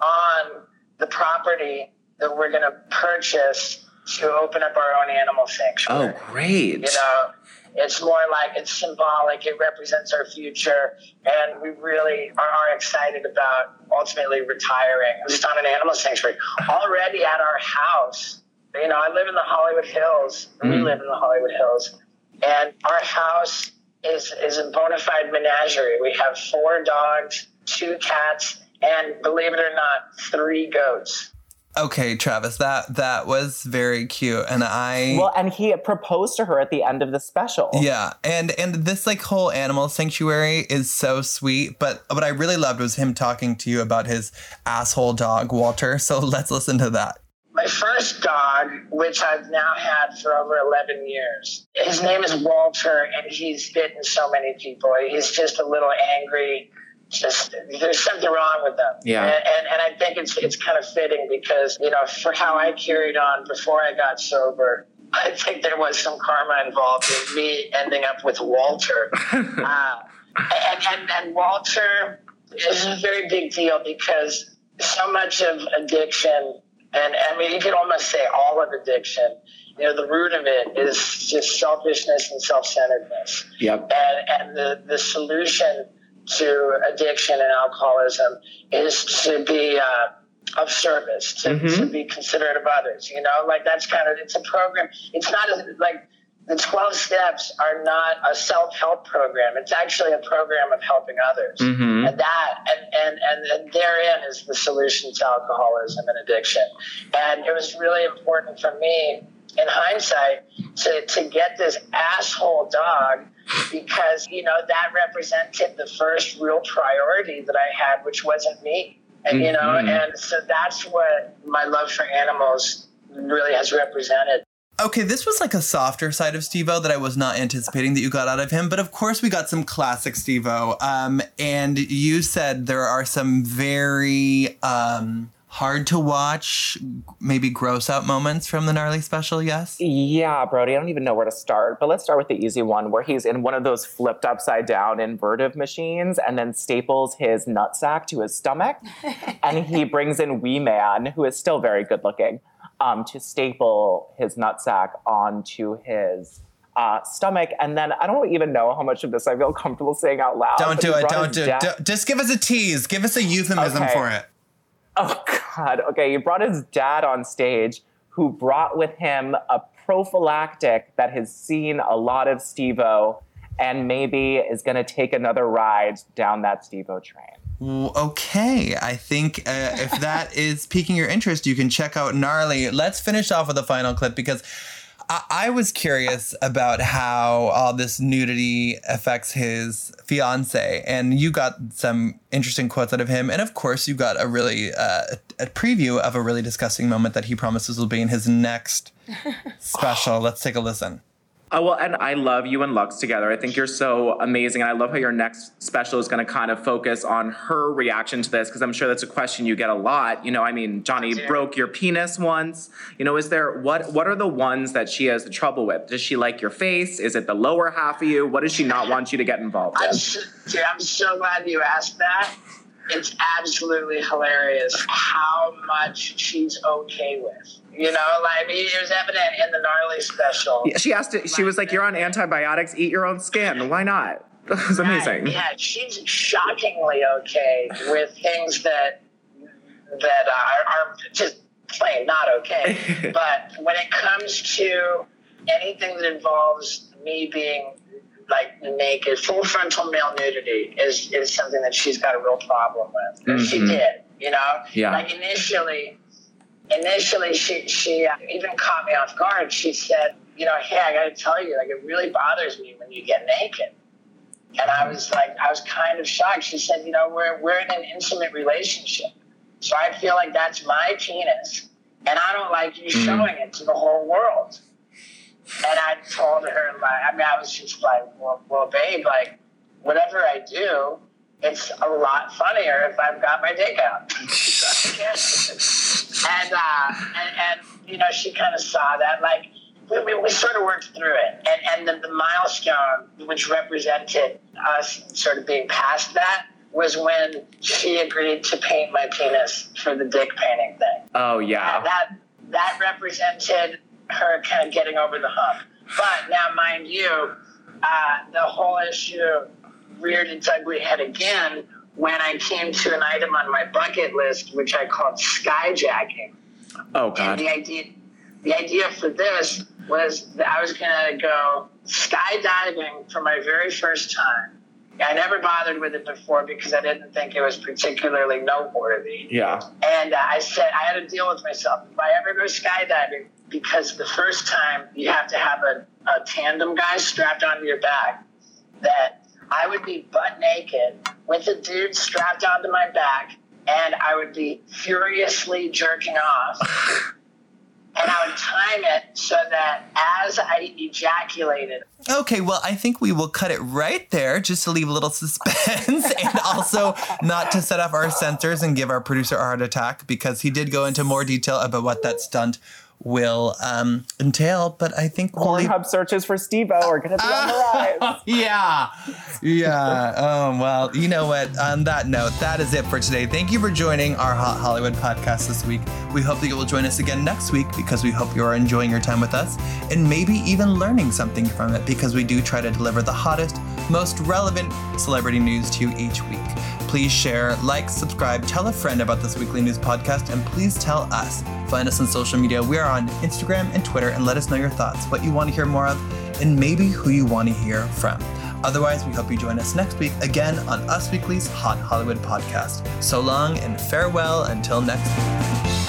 on the property that we're going to purchase to open up our own animal sanctuary. Oh, great. You know, it's more like it's symbolic. It represents our future, and we really are, are excited about ultimately retiring just on an animal sanctuary. Already at our house, you know, I live in the Hollywood Hills. We Mm. live in the Hollywood Hills, and our house is is a bona fide menagerie. We have four dogs, two cats, and believe it or not, three goats. Okay, Travis, that that was very cute, and I Well, and he proposed to her at the end of the special. yeah, and and this like whole animal sanctuary is so sweet. But what I really loved was him talking to you about his asshole dog Walter. So <laughs> let's listen to that. My first dog, which I've now had for over 11 years, his name is Walter, and he's bitten so many people. He's just a little angry. Just there's something wrong with them. Yeah. And, and, and I think it's it's kind of fitting because you know for how I carried on before I got sober, <laughs> I think there was some karma involved in me ending up with Walter. <laughs> uh, and, and and Walter is a very big deal because so much of addiction, and I mean, you could almost say all of addiction. You know, the root of it is just selfishness and self-centeredness. Yep. And and the the solution to addiction and alcoholism is to be uh, of service, to, Mhm. to be considerate of others. You know, like that's kind of it's a program. It's not a, like the 12 steps are not a self-help program. It's actually a program of helping others. Mhm. And that and, and, and, and therein is the solution to alcoholism and addiction. And it was really important for me in hindsight to, to get this asshole dog because, you know, that represented the first real priority that I had, which wasn't me. And, you know, Mhm. and so that's what my love for animals really has represented. Okay, this was like a softer side of Steve-O that I was not anticipating that you got out of him. But of course, we got some classic Steve-O. Um, and you said there are some very um, hard to watch, maybe gross out moments from the gnarly special. Yes. Yeah, Brody, I don't even know where to start, but let's start with the easy one where he's in one of those flipped upside down invertive machines and then staples his nutsack to his stomach. <laughs> and he brings in Wee Man, who is still very good looking, um, to staple his nutsack onto his uh, stomach. And then I don't even know how much of this I feel comfortable saying out loud. Don't do it. Don't do it. dad- Just give us a tease. Give us a euphemism Okay. for it. Oh <laughs> God. Okay, he brought his dad on stage, who brought with him a prophylactic that has seen a lot of Steve-O and maybe is going to take another ride down that Steve-O train. Okay, I think uh, if that <laughs> is piquing your interest, you can check out Gnarly. Let's finish off with a final clip because I, I was curious about how all this nudity affects his fiance, and you got some interesting quotes out of him, and of course, you got a really uh, a preview of a really disgusting moment that he promises will be in his next <laughs> special. Let's take a listen. Oh, well, and I love you and Lux together. I think you're so amazing. And I love how your next special is going to kind of focus on her reaction to this, because I'm sure that's a question you get a lot. You know, I mean, Johnny broke your penis once. You know, is there, what, what are the ones that she has the trouble with? Does she like your face? Is it the lower half of you? What does she not want you to get involved I'm so, dude, I'm so glad you asked that. It's absolutely hilarious how much she's okay with. You know, like it was evident in the gnarly special. She asked it, she was like, you're on antibiotics, eat your own skin. Why not? <laughs> It's amazing. Yeah, yeah, she's shockingly okay with things that that uh, are, are just plain not okay. <laughs> but when it comes to anything that involves me being like naked, full frontal male nudity is is something that she's got a real problem with. And She mm-hmm. did, you know. Yeah. Like initially, initially she she uh, even caught me off guard. She said, you know, hey, I got to tell you, like it really bothers me when you get naked. And I was like, I was kind of shocked. She said, you know, we're we're in an intimate relationship, so I feel like that's my penis, and I don't like you Mhm. showing it to the whole world. And I told her, like, I mean, I was just like, well, well, babe, like, whatever I do, it's a lot funnier if I've got my dick out. <laughs> and, uh, and, and, you know, she kind of saw that, like, we, we, we sort of worked through it. And, and the, the milestone, which represented us sort of being past that, was when she agreed to paint my penis for the dick painting thing Oh yeah. that that represented her kind of getting over the hump. But now, mind you, uh, the whole issue reared its ugly head again when I came to an item on my bucket list, which I called skyjacking. Oh And god. the idea, the idea for this was that I was going to go skydiving for my very first time. I never bothered with it before because I didn't think it was particularly noteworthy. Yeah. And uh, I said, I had to deal with myself. If I ever go skydiving, because the first time you have to have a, a tandem guy strapped onto your back, that I would be butt naked with a dude strapped onto my back, and I would be furiously jerking off. <laughs> And I would time it so that as I ejaculated, Okay, well, I think we will cut it right there just to leave a little suspense <laughs> and also not to set off our censors and give our producer a heart attack because he did go into more detail about what that stunt will um, entail. But I think Pornhub searches for Steve-O are going to be on the <laughs> rise. yeah. Yeah. Oh, well, you know what? On that note, that is it for today. Thank you for joining our Hot Hollywood podcast this week. We hope that you will join us again next week because we hope you are enjoying your time with us and maybe even learning something from it because we do try to deliver the hottest, most relevant celebrity news to you each week. Please share, like, subscribe, tell a friend about this weekly news podcast, and please tell us. Find us on social media. We are on Instagram and Twitter, and let us know your thoughts, what you want to hear more of, and maybe who you want to hear from. Otherwise, we hope you join us next week again on Us Weekly's Hot Hollywood podcast. So long and farewell until next week.